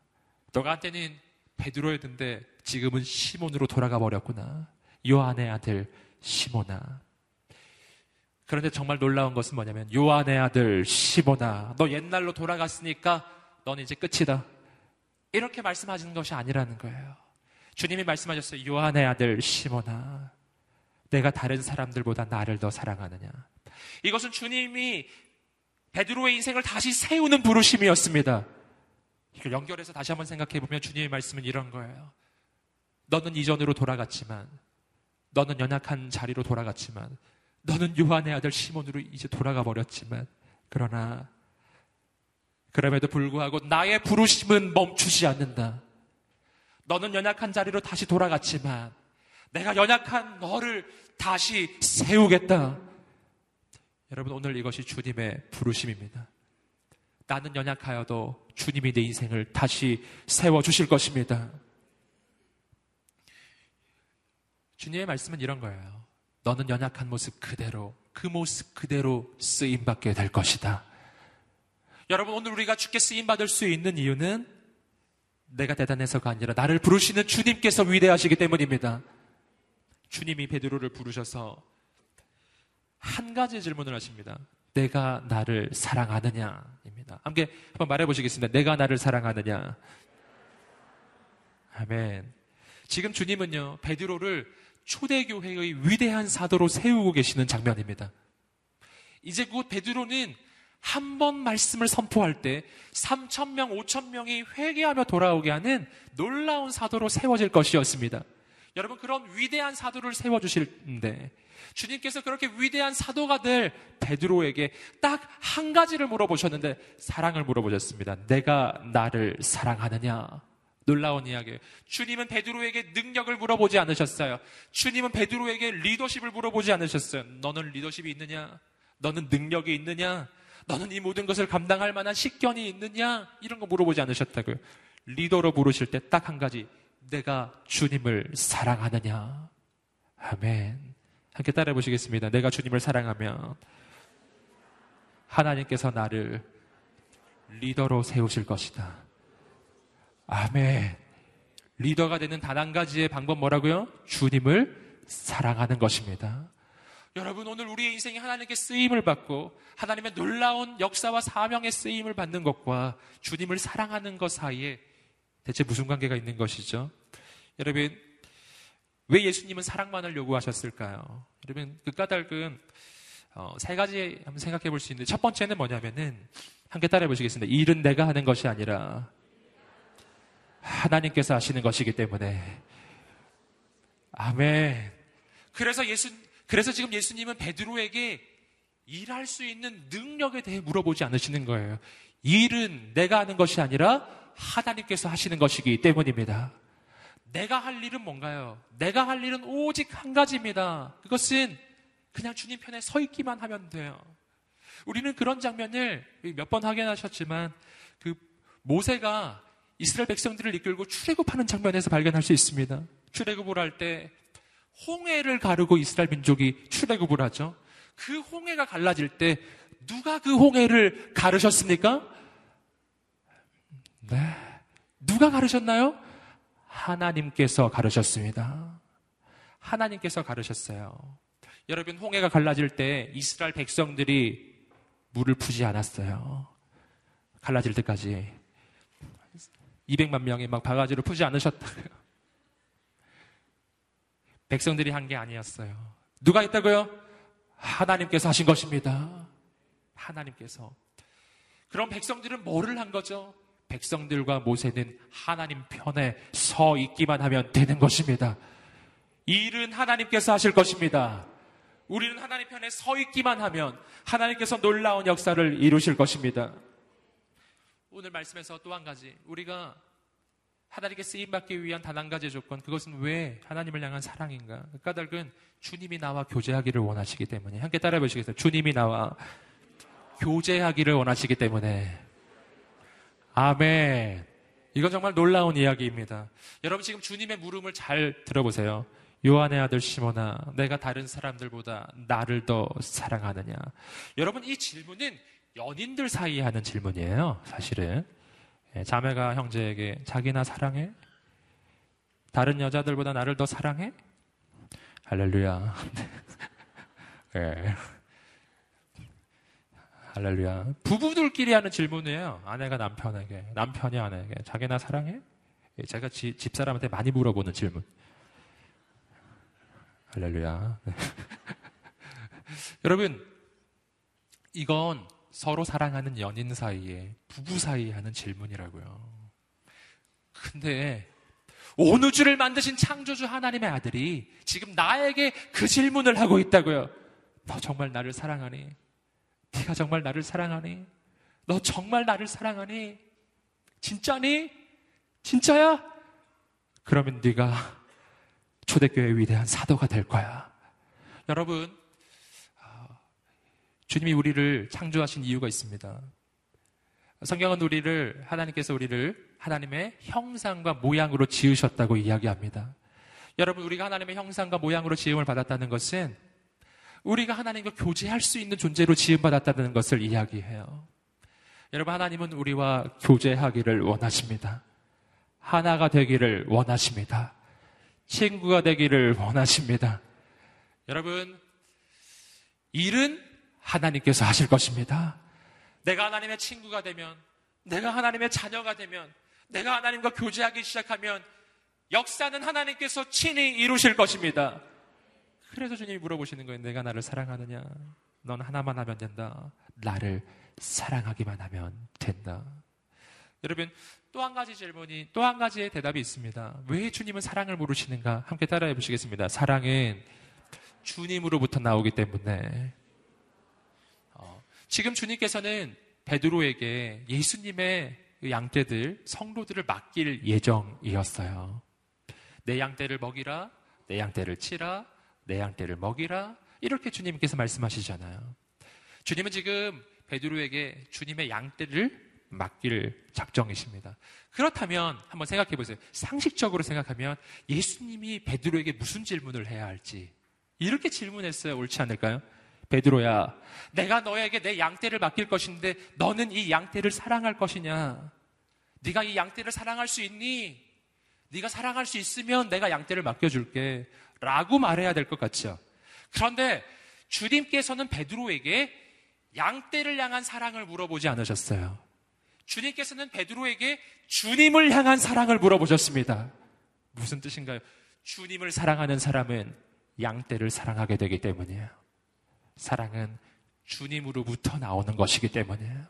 너가 한테는 베드로였는데 지금은 시몬으로 돌아가 버렸구나. 요한의 아들 시몬아. 그런데 정말 놀라운 것은 뭐냐면 요한의 아들 시보나 너 옛날로 돌아갔으니까 넌 이제 끝이다. 이렇게 말씀하시는 것이 아니라는 거예요. 주님이 말씀하셨어요. 요한의 아들 시모나 내가 다른 사람들보다 나를 더 사랑하느냐. 이것은 주님이 베드로의 인생을 다시 세우는 부르심이었습니다. 이걸 연결해서 다시 한번 생각해 보면 주님의 말씀은 이런 거예요. 너는 이전으로 돌아갔지만 너는 연약한 자리로 돌아갔지만 너는 요한의 아들 시몬으로 이제 돌아가 버렸지만 그러나 그럼에도 불구하고 나의 부르심은 멈추지 않는다. 너는 연약한 자리로 다시 돌아갔지만 내가 연약한 너를 다시 세우겠다. 여러분 오늘 이것이 주님의 부르심입니다. 나는 연약하여도 주님이 내 인생을 다시 세워 주실 것입니다. 주님의 말씀은 이런 거예요. 너는 연약한 모습 그대로, 그 모습 그대로 쓰임 받게 될 것이다. 여러분, 오늘 우리가 죽게 쓰임 받을 수 있는 이유는 내가 대단해서가 아니라 나를 부르시는 주님께서 위대하시기 때문입니다. 주님이 베드로를 부르셔서 한 가지 질문을 하십니다. 내가 나를 사랑하느냐입니다. 함께 한번 말해 보시겠습니다. 내가 나를 사랑하느냐. 아멘. 지금 주님은요, 베드로를 초대교회의 위대한 사도로 세우고 계시는 장면입니다. 이제 곧 베드로는 한 번 말씀을 선포할 때 3천명, 5천명이 회개하며 돌아오게 하는 놀라운 사도로 세워질 것이었습니다. 여러분, 그런 위대한 사도를 세워 주실때 주님께서 그렇게 위대한 사도가 될 베드로에게 딱 한 가지를 물어보셨는데 사랑을 물어보셨습니다. 내가 나를 사랑하느냐? 놀라운 이야기예요. 주님은 베드로에게 능력을 물어보지 않으셨어요. 주님은 베드로에게 리더십을 물어보지 않으셨어요. 너는 리더십이 있느냐? 너는 능력이 있느냐? 너는 이 모든 것을 감당할 만한 식견이 있느냐? 이런 거 물어보지 않으셨다고요. 리더로 부르실 때 딱 한 가지. 내가 주님을 사랑하느냐? 아멘. 함께 따라해 보시겠습니다. 내가 주님을 사랑하면 하나님께서 나를 리더로 세우실 것이다. 아멘. 리더가 되는 단 한 가지의 방법 뭐라고요? 주님을 사랑하는 것입니다. 여러분, 오늘 우리의 인생이 하나님께 쓰임을 받고 하나님의 놀라운 역사와 사명의 쓰임을 받는 것과 주님을 사랑하는 것 사이에 대체 무슨 관계가 있는 것이죠? 여러분, 왜 예수님은 사랑만을 요구하셨을까요? 여러분, 그 까닭은 어, 세 가지 한번 생각해 볼 수 있는데 첫 번째는 뭐냐면은 함께 따라해 보시겠습니다. 일은 내가 하는 것이 아니라 하나님께서 하시는 것이기 때문에 아멘. 그래서 예수 그래서 지금 예수님은 베드로에게 일할 수 있는 능력에 대해 물어보지 않으시는 거예요. 일은 내가 하는 것이 아니라 하나님께서 하시는 것이기 때문입니다. 내가 할 일은 뭔가요? 내가 할 일은 오직 한 가지입니다. 그것은 그냥 주님 편에 서 있기만 하면 돼요. 우리는 그런 장면을 몇 번 확인하셨지만 그 모세가 이스라엘 백성들을 이끌고 출애굽하는 장면에서 발견할 수 있습니다. 출애굽을 할 때 홍해를 가르고 이스라엘 민족이 출애굽을 하죠. 그 홍해가 갈라질 때 누가 그 홍해를 가르셨습니까? 네. 누가 가르셨나요? 하나님께서 가르셨습니다. 하나님께서 가르셨어요. 여러분, 홍해가 갈라질 때 이스라엘 백성들이 물을 푸지 않았어요. 갈라질 때까지. 200만 명이 막 바가지로 푸지 않으셨다고요. 백성들이 한 게 아니었어요. 누가 했다고요? 하나님께서 하신 것입니다. 하나님께서. 그럼 백성들은 뭐를 한 거죠? 백성들과 모세는 하나님 편에 서 있기만 하면 되는 것입니다. 일은 하나님께서 하실 것입니다. 우리는 하나님 편에 서 있기만 하면 하나님께서 놀라운 역사를 이루실 것입니다. 오늘 말씀에서 또 한 가지 우리가 하나님께 쓰임 받기 위한 단 한 가지 조건 그것은 왜 하나님을 향한 사랑인가? 그 까닭은 주님이 나와 교제하기를 원하시기 때문에 함께 따라해 보시겠어요? 주님이 나와 교제하기를 원하시기 때문에 아멘. 이건 정말 놀라운 이야기입니다. 여러분 지금 주님의 물음을 잘 들어보세요. 요한의 아들 시모나, 내가 다른 사람들보다 나를 더 사랑하느냐? 여러분 이 질문은 연인들 사이에 하는 질문이에요. 사실은 예, 자매가 형제에게 자기나 사랑해? 다른 여자들보다 나를 더 사랑해? 할렐루야. 예. 할렐루야. 부부들끼리 하는 질문이에요. 아내가 남편에게, 남편이 아내에게, 자기나 사랑해? 예, 제가 지, 집사람한테 많이 물어보는 질문. 할렐루야. 여러분, 이건 서로 사랑하는 연인 사이에, 부부 사이에 하는 질문이라고요. 근데, 온 우주를 만드신 창조주 하나님의 아들이 지금 나에게 그 질문을 하고 있다고요. 너 정말 나를 사랑하니? 네가 정말 나를 사랑하니? 너 정말 나를 사랑하니? 진짜니? 진짜야? 그러면 네가 초대교회의 위대한 사도가 될 거야. 여러분, 아, 주님이 우리를 창조하신 이유가 있습니다. 성경은 우리를, 하나님께서 우리를 하나님의 형상과 모양으로 지으셨다고 이야기합니다. 여러분, 우리가 하나님의 형상과 모양으로 지음을 받았다는 것은 우리가 하나님과 교제할 수 있는 존재로 지음받았다는 것을 이야기해요. 여러분, 하나님은 우리와 교제하기를 원하십니다. 하나가 되기를 원하십니다. 친구가 되기를 원하십니다. 여러분, 일은 하나님께서 하실 것입니다. 내가 하나님의 친구가 되면, 내가 하나님의 자녀가 되면, 내가 하나님과 교제하기 시작하면, 역사는 하나님께서 친히 이루실 것입니다. 그래서 주님이 물어보시는 거예요. 내가 나를 사랑하느냐? 넌 하나만 하면 된다. 나를 사랑하기만 하면 된다. 여러분, 또 한 가지 질문이, 또 한 가지의 대답이 있습니다. 왜 주님은 사랑을 모르시는가? 함께 따라해 보시겠습니다. 사랑은 주님으로부터 나오기 때문에. 어, 지금 주님께서는 베드로에게 예수님의 양떼들, 성도들을 맡길 예정이었어요. 내 양떼를 먹이라, 내 양떼를 치라, 내 양떼를 먹이라 이렇게 주님께서 말씀하시잖아요. 주님은 지금 베드로에게 주님의 양떼를 맡길 작정이십니다. 그렇다면 한번 생각해 보세요. 상식적으로 생각하면 예수님이 베드로에게 무슨 질문을 해야 할지 이렇게 질문했어요. 옳지 않을까요? 베드로야, 내가 너에게 내 양떼를 맡길 것인데 너는 이 양떼를 사랑할 것이냐? 네가 이 양떼를 사랑할 수 있니? 네가 사랑할 수 있으면 내가 양떼를 맡겨줄게. 라고 말해야 될 것 같죠. 그런데 주님께서는 베드로에게 양떼를 향한 사랑을 물어보지 않으셨어요. 주님께서는 베드로에게 주님을 향한 사랑을 물어보셨습니다. 무슨 뜻인가요? 주님을 사랑하는 사람은 양떼를 사랑하게 되기 때문이에요. 사랑은 주님으로부터 나오는 것이기 때문이에요.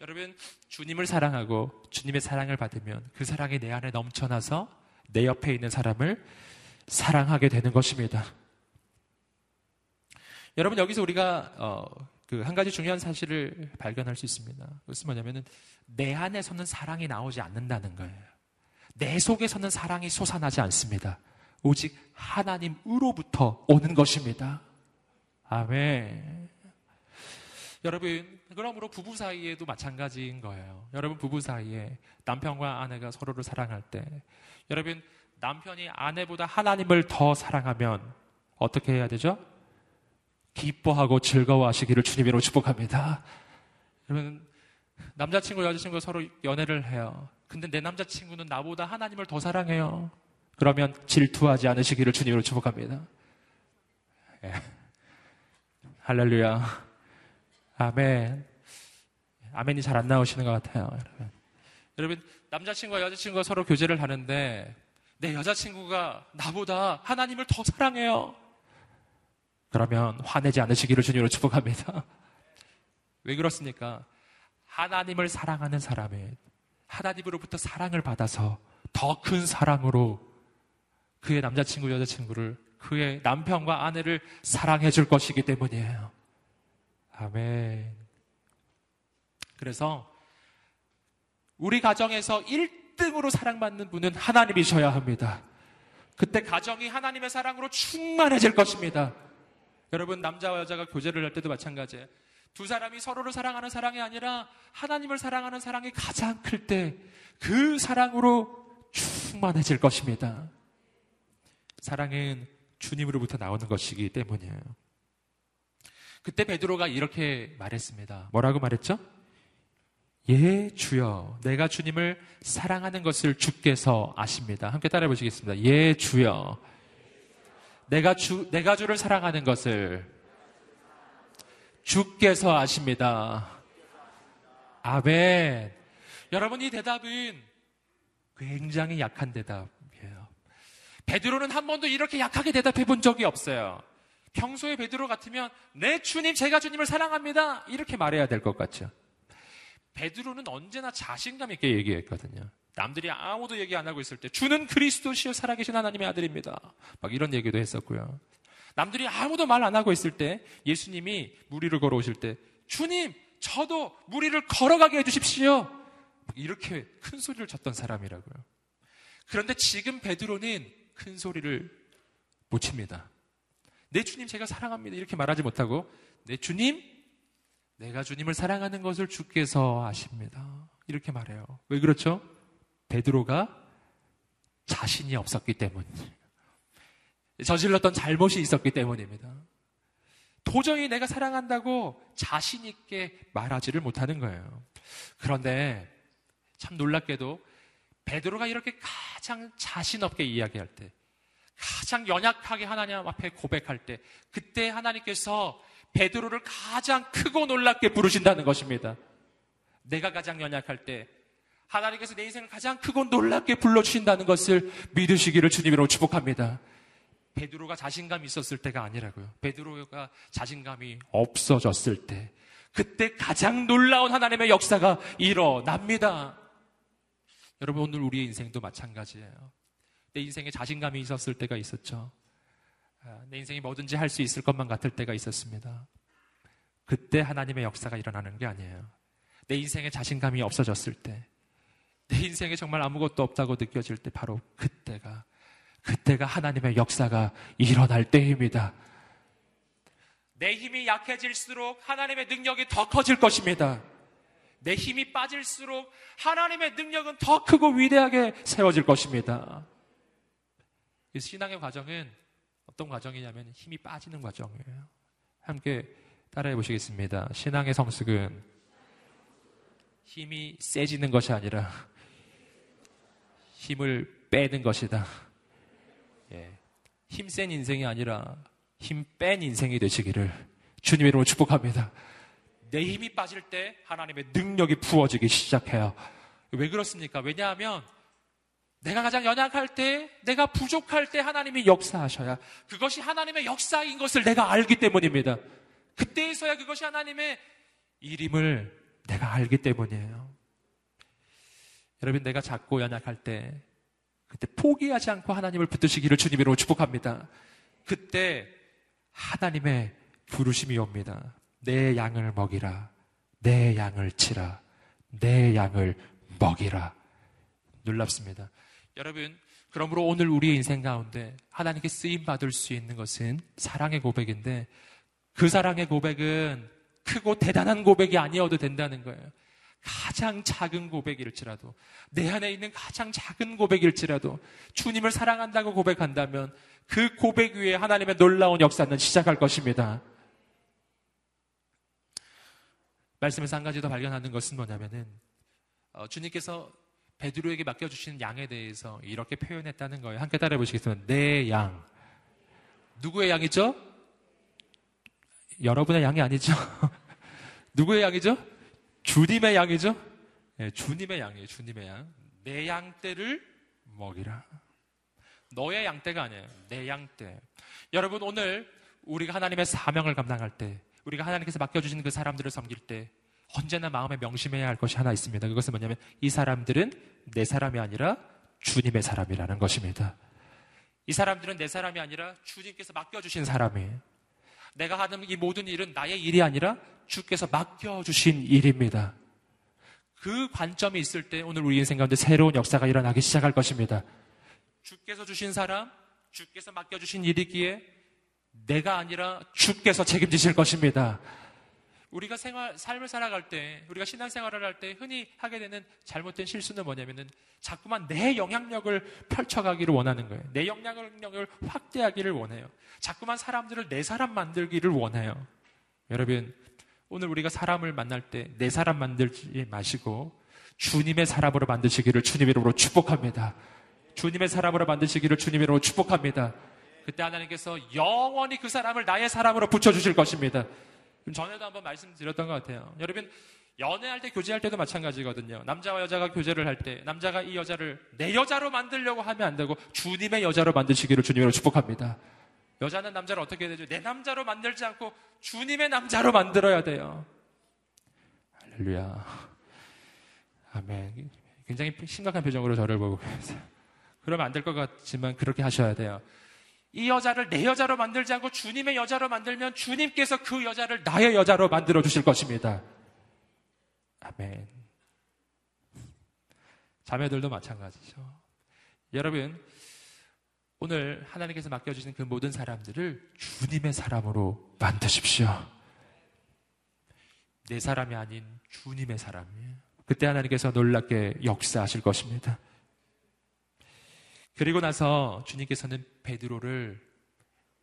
여러분, 주님을 사랑하고 주님의 사랑을 받으면 그 사랑이 내 안에 넘쳐나서 내 옆에 있는 사람을 사랑하게 되는 것입니다. 여러분 여기서 우리가 어, 그 한 가지 중요한 사실을 발견할 수 있습니다. 그것은 뭐냐면은 내 안에서는 사랑이 나오지 않는다는 거예요. 내 속에서는 사랑이 솟아나지 않습니다. 오직 하나님으로부터 오는 것입니다. 아멘. 여러분, 그러므로 부부 사이에도 마찬가지인 거예요. 여러분, 부부 사이에 남편과 아내가 서로를 사랑할 때, 여러분, 남편이 아내보다 하나님을 더 사랑하면 어떻게 해야 되죠? 기뻐하고 즐거워하시기를 주님으로 축복합니다. 여러분, 남자친구, 여자친구 서로 연애를 해요. 근데 내 남자친구는 나보다 하나님을 더 사랑해요. 그러면 질투하지 않으시기를 주님으로 축복합니다. 예. 할렐루야. 아멘. 아멘이 잘 안 나오시는 것 같아요. 여러분. 여러분, 남자친구와 여자친구가 서로 교제를 하는데 내 여자친구가 나보다 하나님을 더 사랑해요. 그러면 화내지 않으시기를 주님으로 축복합니다. 왜 그렇습니까? 하나님을 사랑하는 사람은 하나님으로부터 사랑을 받아서 더 큰 사랑으로 그의 남자친구, 여자친구를 그의 남편과 아내를 사랑해 줄 것이기 때문이에요. 아멘. 그래서 우리 가정에서 1 등으로 사랑받는 분은 하나님이셔야 합니다. 그때 가정이 하나님의 사랑으로 충만해질 것입니다. 여러분, 남자와 여자가 교제를 할 때도 마찬가지예요. 두 사람이 서로를 사랑하는 사랑이 아니라 하나님을 사랑하는 사랑이 가장 클 때 그 사랑으로 충만해질 것입니다. 사랑은 주님으로부터 나오는 것이기 때문이에요. 그때 베드로가 이렇게 말했습니다. 뭐라고 말했죠? 예, 주여. 내가 주님을 사랑하는 것을 주께서 아십니다. 함께 따라해 보시겠습니다. 예, 주여. 내가 주, 내가 주를 사랑하는 것을 주께서 아십니다. 아멘. 여러분, 이 대답은 굉장히 약한 대답이에요. 베드로는 한 번도 이렇게 약하게 대답해 본 적이 없어요. 평소에 베드로 같으면, 네, 주님, 제가 주님을 사랑합니다. 이렇게 말해야 될 것 같죠. 베드로는 언제나 자신감 있게 얘기했거든요. 남들이 아무도 얘기 안 하고 있을 때, 주는 그리스도시여 살아계신 하나님의 아들입니다. 막 이런 얘기도 했었고요. 남들이 아무도 말 안 하고 있을 때 예수님이 무리를 걸어오실 때 주님 저도 무리를 걸어가게 해주십시오. 이렇게 큰 소리를 쳤던 사람이라고요. 그런데 지금 베드로는 큰 소리를 못 칩니다. 내 주님 제가 사랑합니다. 이렇게 말하지 못하고 내 주님 내가 주님을 사랑하는 것을 주께서 아십니다. 이렇게 말해요. 왜 그렇죠? 베드로가 자신이 없었기 때문이에요. 저질렀던 잘못이 있었기 때문입니다. 도저히 내가 사랑한다고 자신있게 말하지를 못하는 거예요. 그런데 참 놀랍게도 베드로가 이렇게 가장 자신없게 이야기할 때, 가장 연약하게 하나님 앞에 고백할 때, 그때 하나님께서 베드로를 가장 크고 놀랍게 부르신다는 것입니다. 내가 가장 연약할 때, 하나님께서 내 인생을 가장 크고 놀랍게 불러주신다는 것을 믿으시기를 주님으로 축복합니다. 베드로가 자신감이 있었을 때가 아니라고요. 베드로가 자신감이 없어졌을 때, 그때 가장 놀라운 하나님의 역사가 일어납니다. 여러분, 오늘 우리의 인생도 마찬가지예요. 내 인생에 자신감이 있었을 때가 있었죠. 아, 내 인생이 뭐든지 할 수 있을 것만 같을 때가 있었습니다. 그때 하나님의 역사가 일어나는 게 아니에요. 내 인생에 자신감이 없어졌을 때, 내 인생에 정말 아무것도 없다고 느껴질 때 바로 그때가 그때가 하나님의 역사가 일어날 때입니다. 내 힘이 약해질수록 하나님의 능력이 더 커질 것입니다. 내 힘이 빠질수록 하나님의 능력은 더 크고 위대하게 세워질 것입니다. 이 신앙의 과정은 어떤 과정이냐면 힘이 빠지는 과정이에요. 함께 따라해 보시겠습니다. 신앙의 성숙은 힘이 세지는 것이 아니라 힘을 빼는 것이다. 예, 힘센 인생이 아니라 힘 뺀 인생이 되시기를 주님의 이름으로 축복합니다. 내 힘이 빠질 때 하나님의 능력이 부어지기 시작해요. 왜 그렇습니까? 왜냐하면 내가 가장 연약할 때, 내가 부족할 때 하나님이 역사하셔야 그것이 하나님의 역사인 것을 내가 알기 때문입니다. 그때에서야 그것이 하나님의 일임을 내가 알기 때문이에요. 여러분, 내가 작고 연약할 때 그때 포기하지 않고 하나님을 붙드시기를 주님으로 축복합니다. 그때 하나님의 부르심이 옵니다. 내 양을 먹이라. 내 양을 치라. 내 양을 먹이라. 놀랍습니다. 여러분, 그러므로 오늘 우리의 인생 가운데 하나님께 쓰임 받을 수 있는 것은 사랑의 고백인데 그 사랑의 고백은 크고 대단한 고백이 아니어도 된다는 거예요. 가장 작은 고백일지라도, 내 안에 있는 가장 작은 고백일지라도, 주님을 사랑한다고 고백한다면, 그 고백 위에 하나님의 놀라운 역사는 시작할 것입니다. 말씀에서 한 가지 더 발견하는 것은 뭐냐면은, 어, 주님께서 베드로에게 맡겨주신 양에 대해서 이렇게 표현했다는 거예요. 함께 따라해 보시겠습니다. 내 양. 누구의 양이죠? 여러분의 양이 아니죠? 누구의 양이죠? 주님의 양이죠? 네, 주님의 양이에요, 주님의 양. 내 양떼를 먹이라. 너의 양떼가 아니에요. 내 양떼. 여러분 오늘 우리가 하나님의 사명을 감당할 때, 우리가 하나님께서 맡겨주신 그 사람들을 섬길 때 언제나 마음에 명심해야 할 것이 하나 있습니다. 그것은 뭐냐면 이 사람들은 내 사람이 아니라 주님의 사람이라는 것입니다. 이 사람들은 내 사람이 아니라 주님께서 맡겨주신 사람이에요. 내가 하는 이 모든 일은 나의 일이 아니라 주께서 맡겨주신 일입니다. 그 관점이 있을 때 오늘 우리 인생 가운데 새로운 역사가 일어나기 시작할 것입니다. 주께서 주신 사람, 주께서 맡겨주신 일이기에 내가 아니라 주께서 책임지실 것입니다. 우리가 생활, 삶을 살아갈 때, 우리가 신앙생활을 할 때 흔히 하게 되는 잘못된 실수는 뭐냐면은 자꾸만 내 영향력을 펼쳐가기를 원하는 거예요. 내 영향력을 확대하기를 원해요. 자꾸만 사람들을 내 사람 만들기를 원해요. 여러분, 오늘 우리가 사람을 만날 때 내 사람 만들지 마시고 주님의 사람으로 만드시기를 주님 이름으로 축복합니다. 주님의 사람으로 만드시기를 주님 이름으로 축복합니다. 그때 하나님께서 영원히 그 사람을 나의 사람으로 붙여주실 것입니다. 전에도 한번 말씀드렸던 것 같아요. 여러분, 연애할 때 교제할 때도 마찬가지거든요. 남자와 여자가 교제를 할 때 남자가 이 여자를 내 여자로 만들려고 하면 안 되고 주님의 여자로 만드시기를 주님으로 축복합니다. 여자는 남자를 어떻게 해야 되죠? 내 남자로 만들지 않고 주님의 남자로 만들어야 돼요. 할렐루야. 아멘. 굉장히 심각한 표정으로 저를 보고 계세요. 그러면 안 될 것 같지만 그렇게 하셔야 돼요. 이 여자를 내 여자로 만들지 않고 주님의 여자로 만들면 주님께서 그 여자를 나의 여자로 만들어 주실 것입니다. 아멘. 자매들도 마찬가지죠. 여러분, 오늘 하나님께서 맡겨주신 그 모든 사람들을 주님의 사람으로 만드십시오. 내 사람이 아닌 주님의 사람이에요. 그때 하나님께서 놀랍게 역사하실 것입니다. 그리고 나서 주님께서는 베드로를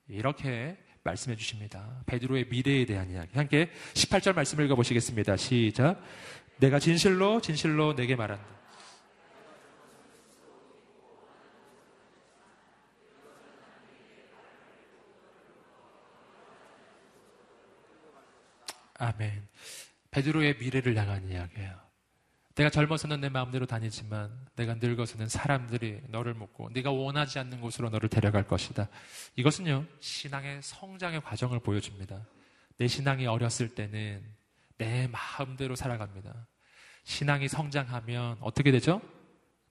이렇게 말씀해 주십니다. 베드로의 미래에 대한 이야기. 함께 18절 말씀을 읽어 보시겠습니다. 시작. 내가 진실로 진실로 내게 말한다. 아멘. 베드로의 미래를 향한 이야기예요. 내가 젊어서는 내 마음대로 다니지만 내가 늙어서는 사람들이 너를 묻고 네가 원하지 않는 곳으로 너를 데려갈 것이다. 이것은요 신앙의 성장의 과정을 보여줍니다. 내 신앙이 어렸을 때는 내 마음대로 살아갑니다. 신앙이 성장하면 어떻게 되죠?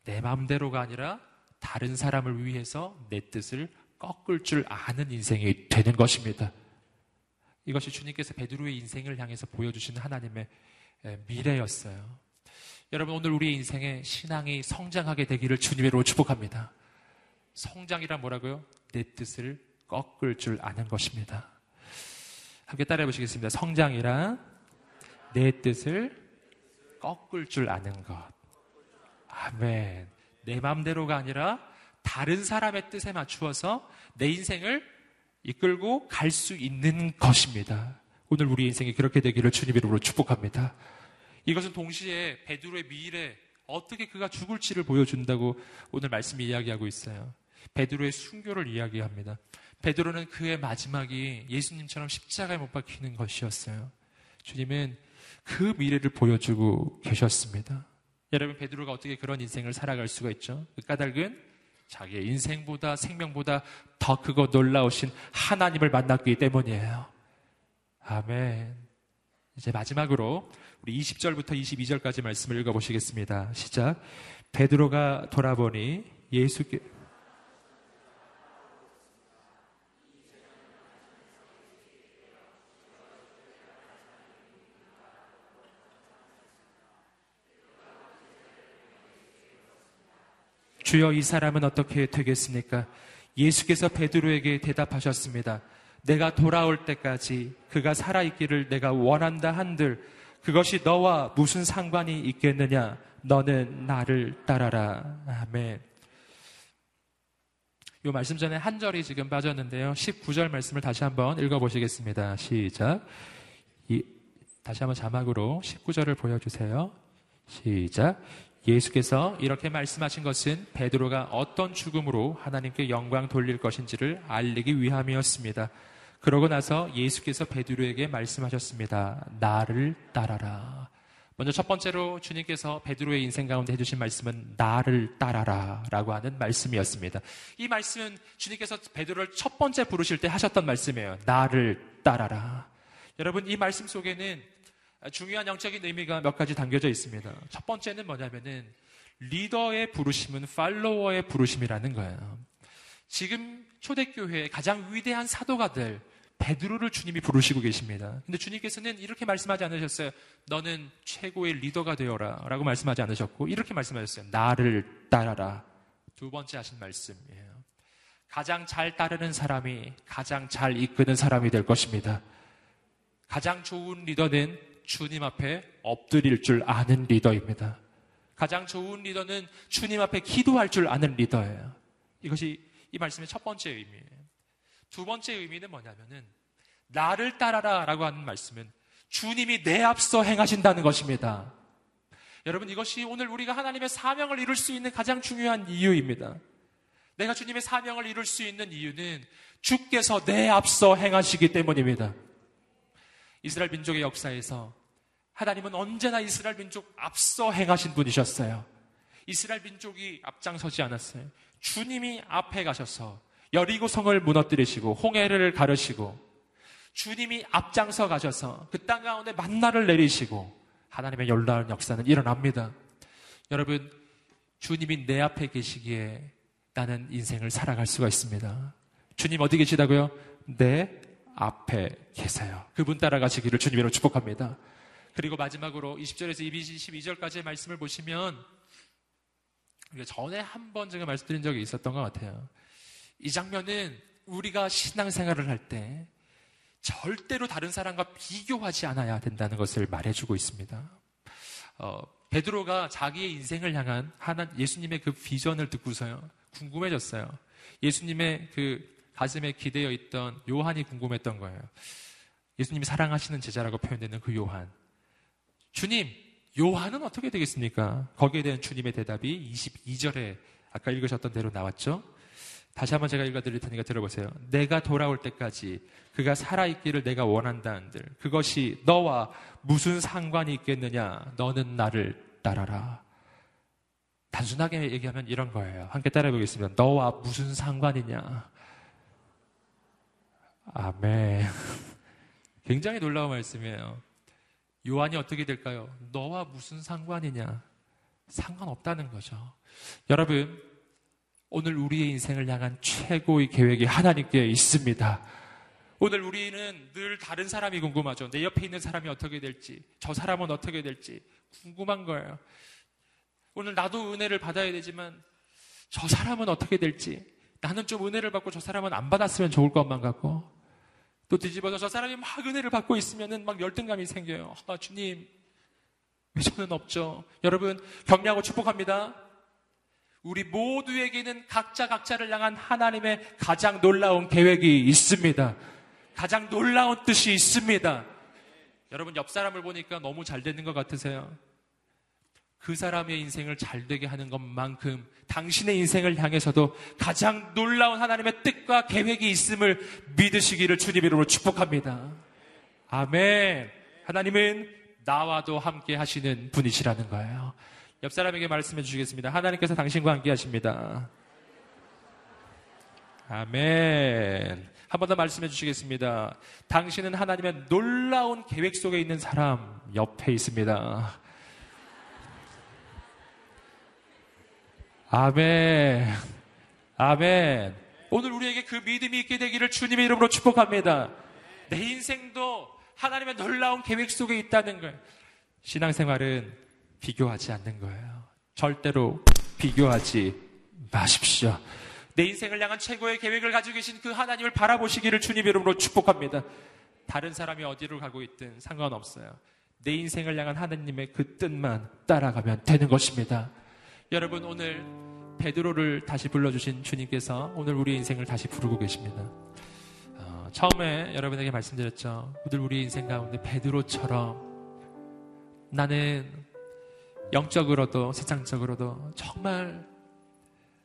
내 마음대로가 아니라 다른 사람을 위해서 내 뜻을 꺾을 줄 아는 인생이 되는 것입니다. 이것이 주님께서 베드로의 인생을 향해서 보여주시는 하나님의 미래였어요. 여러분 오늘 우리의 인생에 신앙이 성장하게 되기를 주님으로 축복합니다. 성장이란 뭐라고요? 내 뜻을 꺾을 줄 아는 것입니다. 함께 따라해 보시겠습니다. 성장이란 내 뜻을 꺾을 줄 아는 것. 아멘. 내 마음대로가 아니라 다른 사람의 뜻에 맞추어서 내 인생을 이끌고 갈 수 있는 것입니다. 오늘 우리 인생이 그렇게 되기를 주님 이름으로 축복합니다. 이것은 동시에 베드로의 미래 어떻게 그가 죽을지를 보여준다고 오늘 말씀이 이야기하고 있어요. 베드로의 순교를 이야기합니다. 베드로는 그의 마지막이 예수님처럼 십자가에 못 박히는 것이었어요. 주님은 그 미래를 보여주고 계셨습니다. 여러분 베드로가 어떻게 그런 인생을 살아갈 수가 있죠? 그 까닭은 자기의 인생보다 생명보다 더 크고 놀라우신 하나님을 만났기 때문이에요. 아멘. 이제 마지막으로 우리 20절부터 22절까지 말씀을 읽어보시겠습니다. 시작. 베드로가 돌아보니 예수께 주여 이 사람은 어떻게 되겠습니까? 예수께서 베드로에게 대답하셨습니다. 내가 돌아올 때까지 그가 살아있기를 내가 원한다 한들 그것이 너와 무슨 상관이 있겠느냐? 너는 나를 따라라. 아멘. 이 말씀 전에 한 절이 지금 빠졌는데요. 19절 말씀을 다시 한번 읽어보시겠습니다. 시작. 이, 다시 한번 자막으로 19절을 보여주세요. 시작. 예수께서 이렇게 말씀하신 것은 베드로가 어떤 죽음으로 하나님께 영광 돌릴 것인지를 알리기 위함이었습니다. 그러고 나서 예수께서 베드로에게 말씀하셨습니다. 나를 따라라. 먼저 첫 번째로 주님께서 베드로의 인생 가운데 해주신 말씀은 나를 따라라라고 하는 말씀이었습니다. 이 말씀은 주님께서 베드로를 첫 번째 부르실 때 하셨던 말씀이에요. 나를 따라라. 여러분 이 말씀 속에는 중요한 영적인 의미가 몇 가지 담겨져 있습니다. 첫 번째는 뭐냐면은 리더의 부르심은 팔로워의 부르심이라는 거예요. 지금 초대교회의 가장 위대한 사도가 될 베드로를 주님이 부르시고 계십니다. 근데 주님께서는 이렇게 말씀하지 않으셨어요. 너는 최고의 리더가 되어라. 라고 말씀하지 않으셨고, 이렇게 말씀하셨어요. 나를 따라라. 두 번째 하신 말씀이에요. 가장 잘 따르는 사람이 가장 잘 이끄는 사람이 될 것입니다. 가장 좋은 리더는 주님 앞에 엎드릴 줄 아는 리더입니다. 가장 좋은 리더는 주님 앞에 기도할 줄 아는 리더예요. 이것이 이 말씀의 첫 번째 의미예요. 두 번째 의미는 뭐냐면은 나를 따라라 라고 하는 말씀은 주님이 내 앞서 행하신다는 것입니다. 여러분 이것이 오늘 우리가 하나님의 사명을 이룰 수 있는 가장 중요한 이유입니다. 내가 주님의 사명을 이룰 수 있는 이유는 주께서 내 앞서 행하시기 때문입니다. 이스라엘 민족의 역사에서 하나님은 언제나 이스라엘 민족 앞서 행하신 분이셨어요. 이스라엘 민족이 앞장서지 않았어요. 주님이 앞에 가셔서 여리고 성을 무너뜨리시고 홍해를 가르시고 주님이 앞장서 가셔서 그 땅 가운데 만나를 내리시고 하나님의 놀라운 역사는 일어납니다. 여러분, 주님이 내 앞에 계시기에 나는 인생을 살아갈 수가 있습니다. 주님 어디 계시다고요? 내 앞에 계세요. 그분 따라가시기를 주님으로 축복합니다. 그리고 마지막으로 20절에서 22절까지의 말씀을 보시면 전에 한 번 제가 말씀드린 적이 있었던 것 같아요. 이 장면은 우리가 신앙생활을 할 때 절대로 다른 사람과 비교하지 않아야 된다는 것을 말해주고 있습니다. 어, 베드로가 자기의 인생을 향한 하나 예수님의 그 비전을 듣고서요 궁금해졌어요. 예수님의 그 가슴에 기대어 있던 요한이 궁금했던 거예요. 예수님이 사랑하시는 제자라고 표현되는 그 요한. 주님, 요한은 어떻게 되겠습니까? 거기에 대한 주님의 대답이 22절에 아까 읽으셨던 대로 나왔죠? 다시 한번 제가 읽어드릴 테니까 들어보세요. 내가 돌아올 때까지 그가 살아있기를 내가 원한다는들 그것이 너와 무슨 상관이 있겠느냐? 너는 나를 따라라. 단순하게 얘기하면 이런 거예요. 함께 따라해 보겠습니다. 너와 무슨 상관이냐? 아멘. 굉장히 놀라운 말씀이에요. 요한이 어떻게 될까요? 너와 무슨 상관이냐? 상관없다는 거죠. 여러분, 오늘 우리의 인생을 향한 최고의 계획이 하나님께 있습니다. 오늘 우리는 늘 다른 사람이 궁금하죠. 내 옆에 있는 사람이 어떻게 될지, 저 사람은 어떻게 될지 궁금한 거예요. 오늘 나도 은혜를 받아야 되지만 저 사람은 어떻게 될지, 나는 좀 은혜를 받고 저 사람은 안 받았으면 좋을 것만 같고, 또 뒤집어서 저 사람이 막 은혜를 받고 있으면은 막 열등감이 생겨요. 아, 주님, 왜 저는 없죠? 여러분, 격려하고 축복합니다. 우리 모두에게는 각자 각자를 향한 하나님의 가장 놀라운 계획이 있습니다. 가장 놀라운 뜻이 있습니다. 여러분 옆 사람을 보니까 너무 잘 되는 것 같으세요? 그 사람의 인생을 잘 되게 하는 것만큼 당신의 인생을 향해서도 가장 놀라운 하나님의 뜻과 계획이 있음을 믿으시기를 주님 이름으로 축복합니다. 아멘. 하나님은 나와도 함께 하시는 분이시라는 거예요. 옆 사람에게 말씀해 주시겠습니다. 하나님께서 당신과 함께 하십니다. 아멘. 한 번 더 말씀해 주시겠습니다. 당신은 하나님의 놀라운 계획 속에 있는 사람 옆에 있습니다. 아멘. 아멘. 오늘 우리에게 그 믿음이 있게 되기를 주님의 이름으로 축복합니다. 내 인생도 하나님의 놀라운 계획 속에 있다는 걸. 신앙생활은 비교하지 않는 거예요. 절대로 비교하지 마십시오. 내 인생을 향한 최고의 계획을 가지고 계신 그 하나님을 바라보시기를 주님 이름으로 축복합니다. 다른 사람이 어디로 가고 있든 상관없어요. 내 인생을 향한 하나님의 그 뜻만 따라가면 되는 것입니다. 여러분 오늘 베드로를 다시 불러주신 주님께서 오늘 우리 인생을 다시 부르고 계십니다. 어, 처음에 여러분에게 말씀드렸죠. 오늘 우리 인생 가운데 베드로처럼 나는 영적으로도 세상적으로도 정말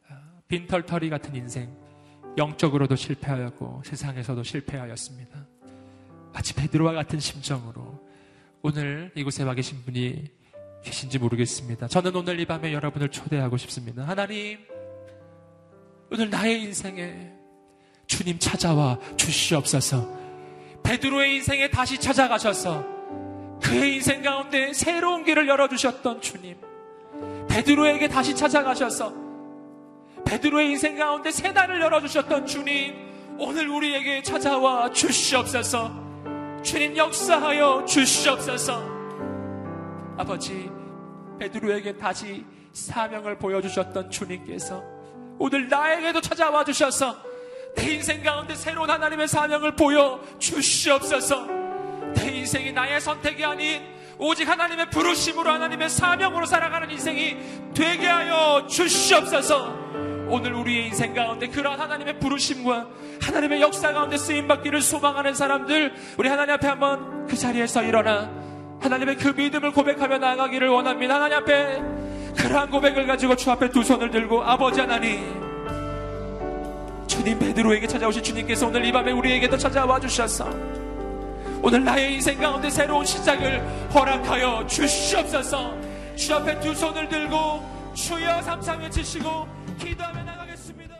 어, 빈털터리 같은 인생, 영적으로도 실패하였고 세상에서도 실패하였습니다. 마치 베드로와 같은 심정으로 오늘 이곳에 와 계신 분이 계신지 모르겠습니다. 저는 오늘 이 밤에 여러분을 초대하고 싶습니다. 하나님, 오늘 나의 인생에 주님 찾아와 주시옵소서. 베드로의 인생에 다시 찾아가셔서 그의 인생 가운데 새로운 길을 열어주셨던 주님. 베드로에게 다시 찾아가셔서 베드로의 인생 가운데 새 달을 열어주셨던 주님. 오늘 우리에게 찾아와 주시옵소서. 주님 역사하여 주시옵소서. 아버지, 베드로에게 다시 사명을 보여주셨던 주님께서 오늘 나에게도 찾아와 주셔서 내 인생 가운데 새로운 하나님의 사명을 보여 주시옵소서. 내 인생이 나의 선택이 아닌 오직 하나님의 부르심으로 하나님의 사명으로 살아가는 인생이 되게 하여 주시옵소서. 오늘 우리의 인생 가운데 그러한 하나님의 부르심과 하나님의 역사 가운데 쓰임 받기를 소망하는 사람들 우리 하나님 앞에 한번 그 자리에서 일어나 하나님의 그 믿음을 고백하며 나아가기를 원합니다. 하나님 앞에 그러한 고백을 가지고 주 앞에 두 손을 들고 아버지 하나님 주님 베드로에게 찾아오신 주님께서 오늘 이 밤에 우리에게도 찾아와 주셔서 오늘 나의 인생 가운데 새로운 시작을 허락하여 주시옵소서 주 앞에 두 손을 들고 주여 삼상 외치시고 기도하며 나가겠습니다.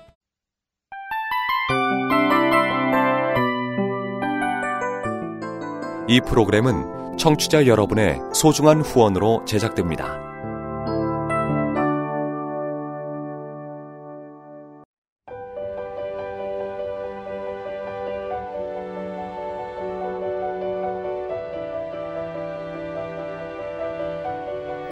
이 프로그램은 청취자 여러분의 소중한 후원으로 제작됩니다.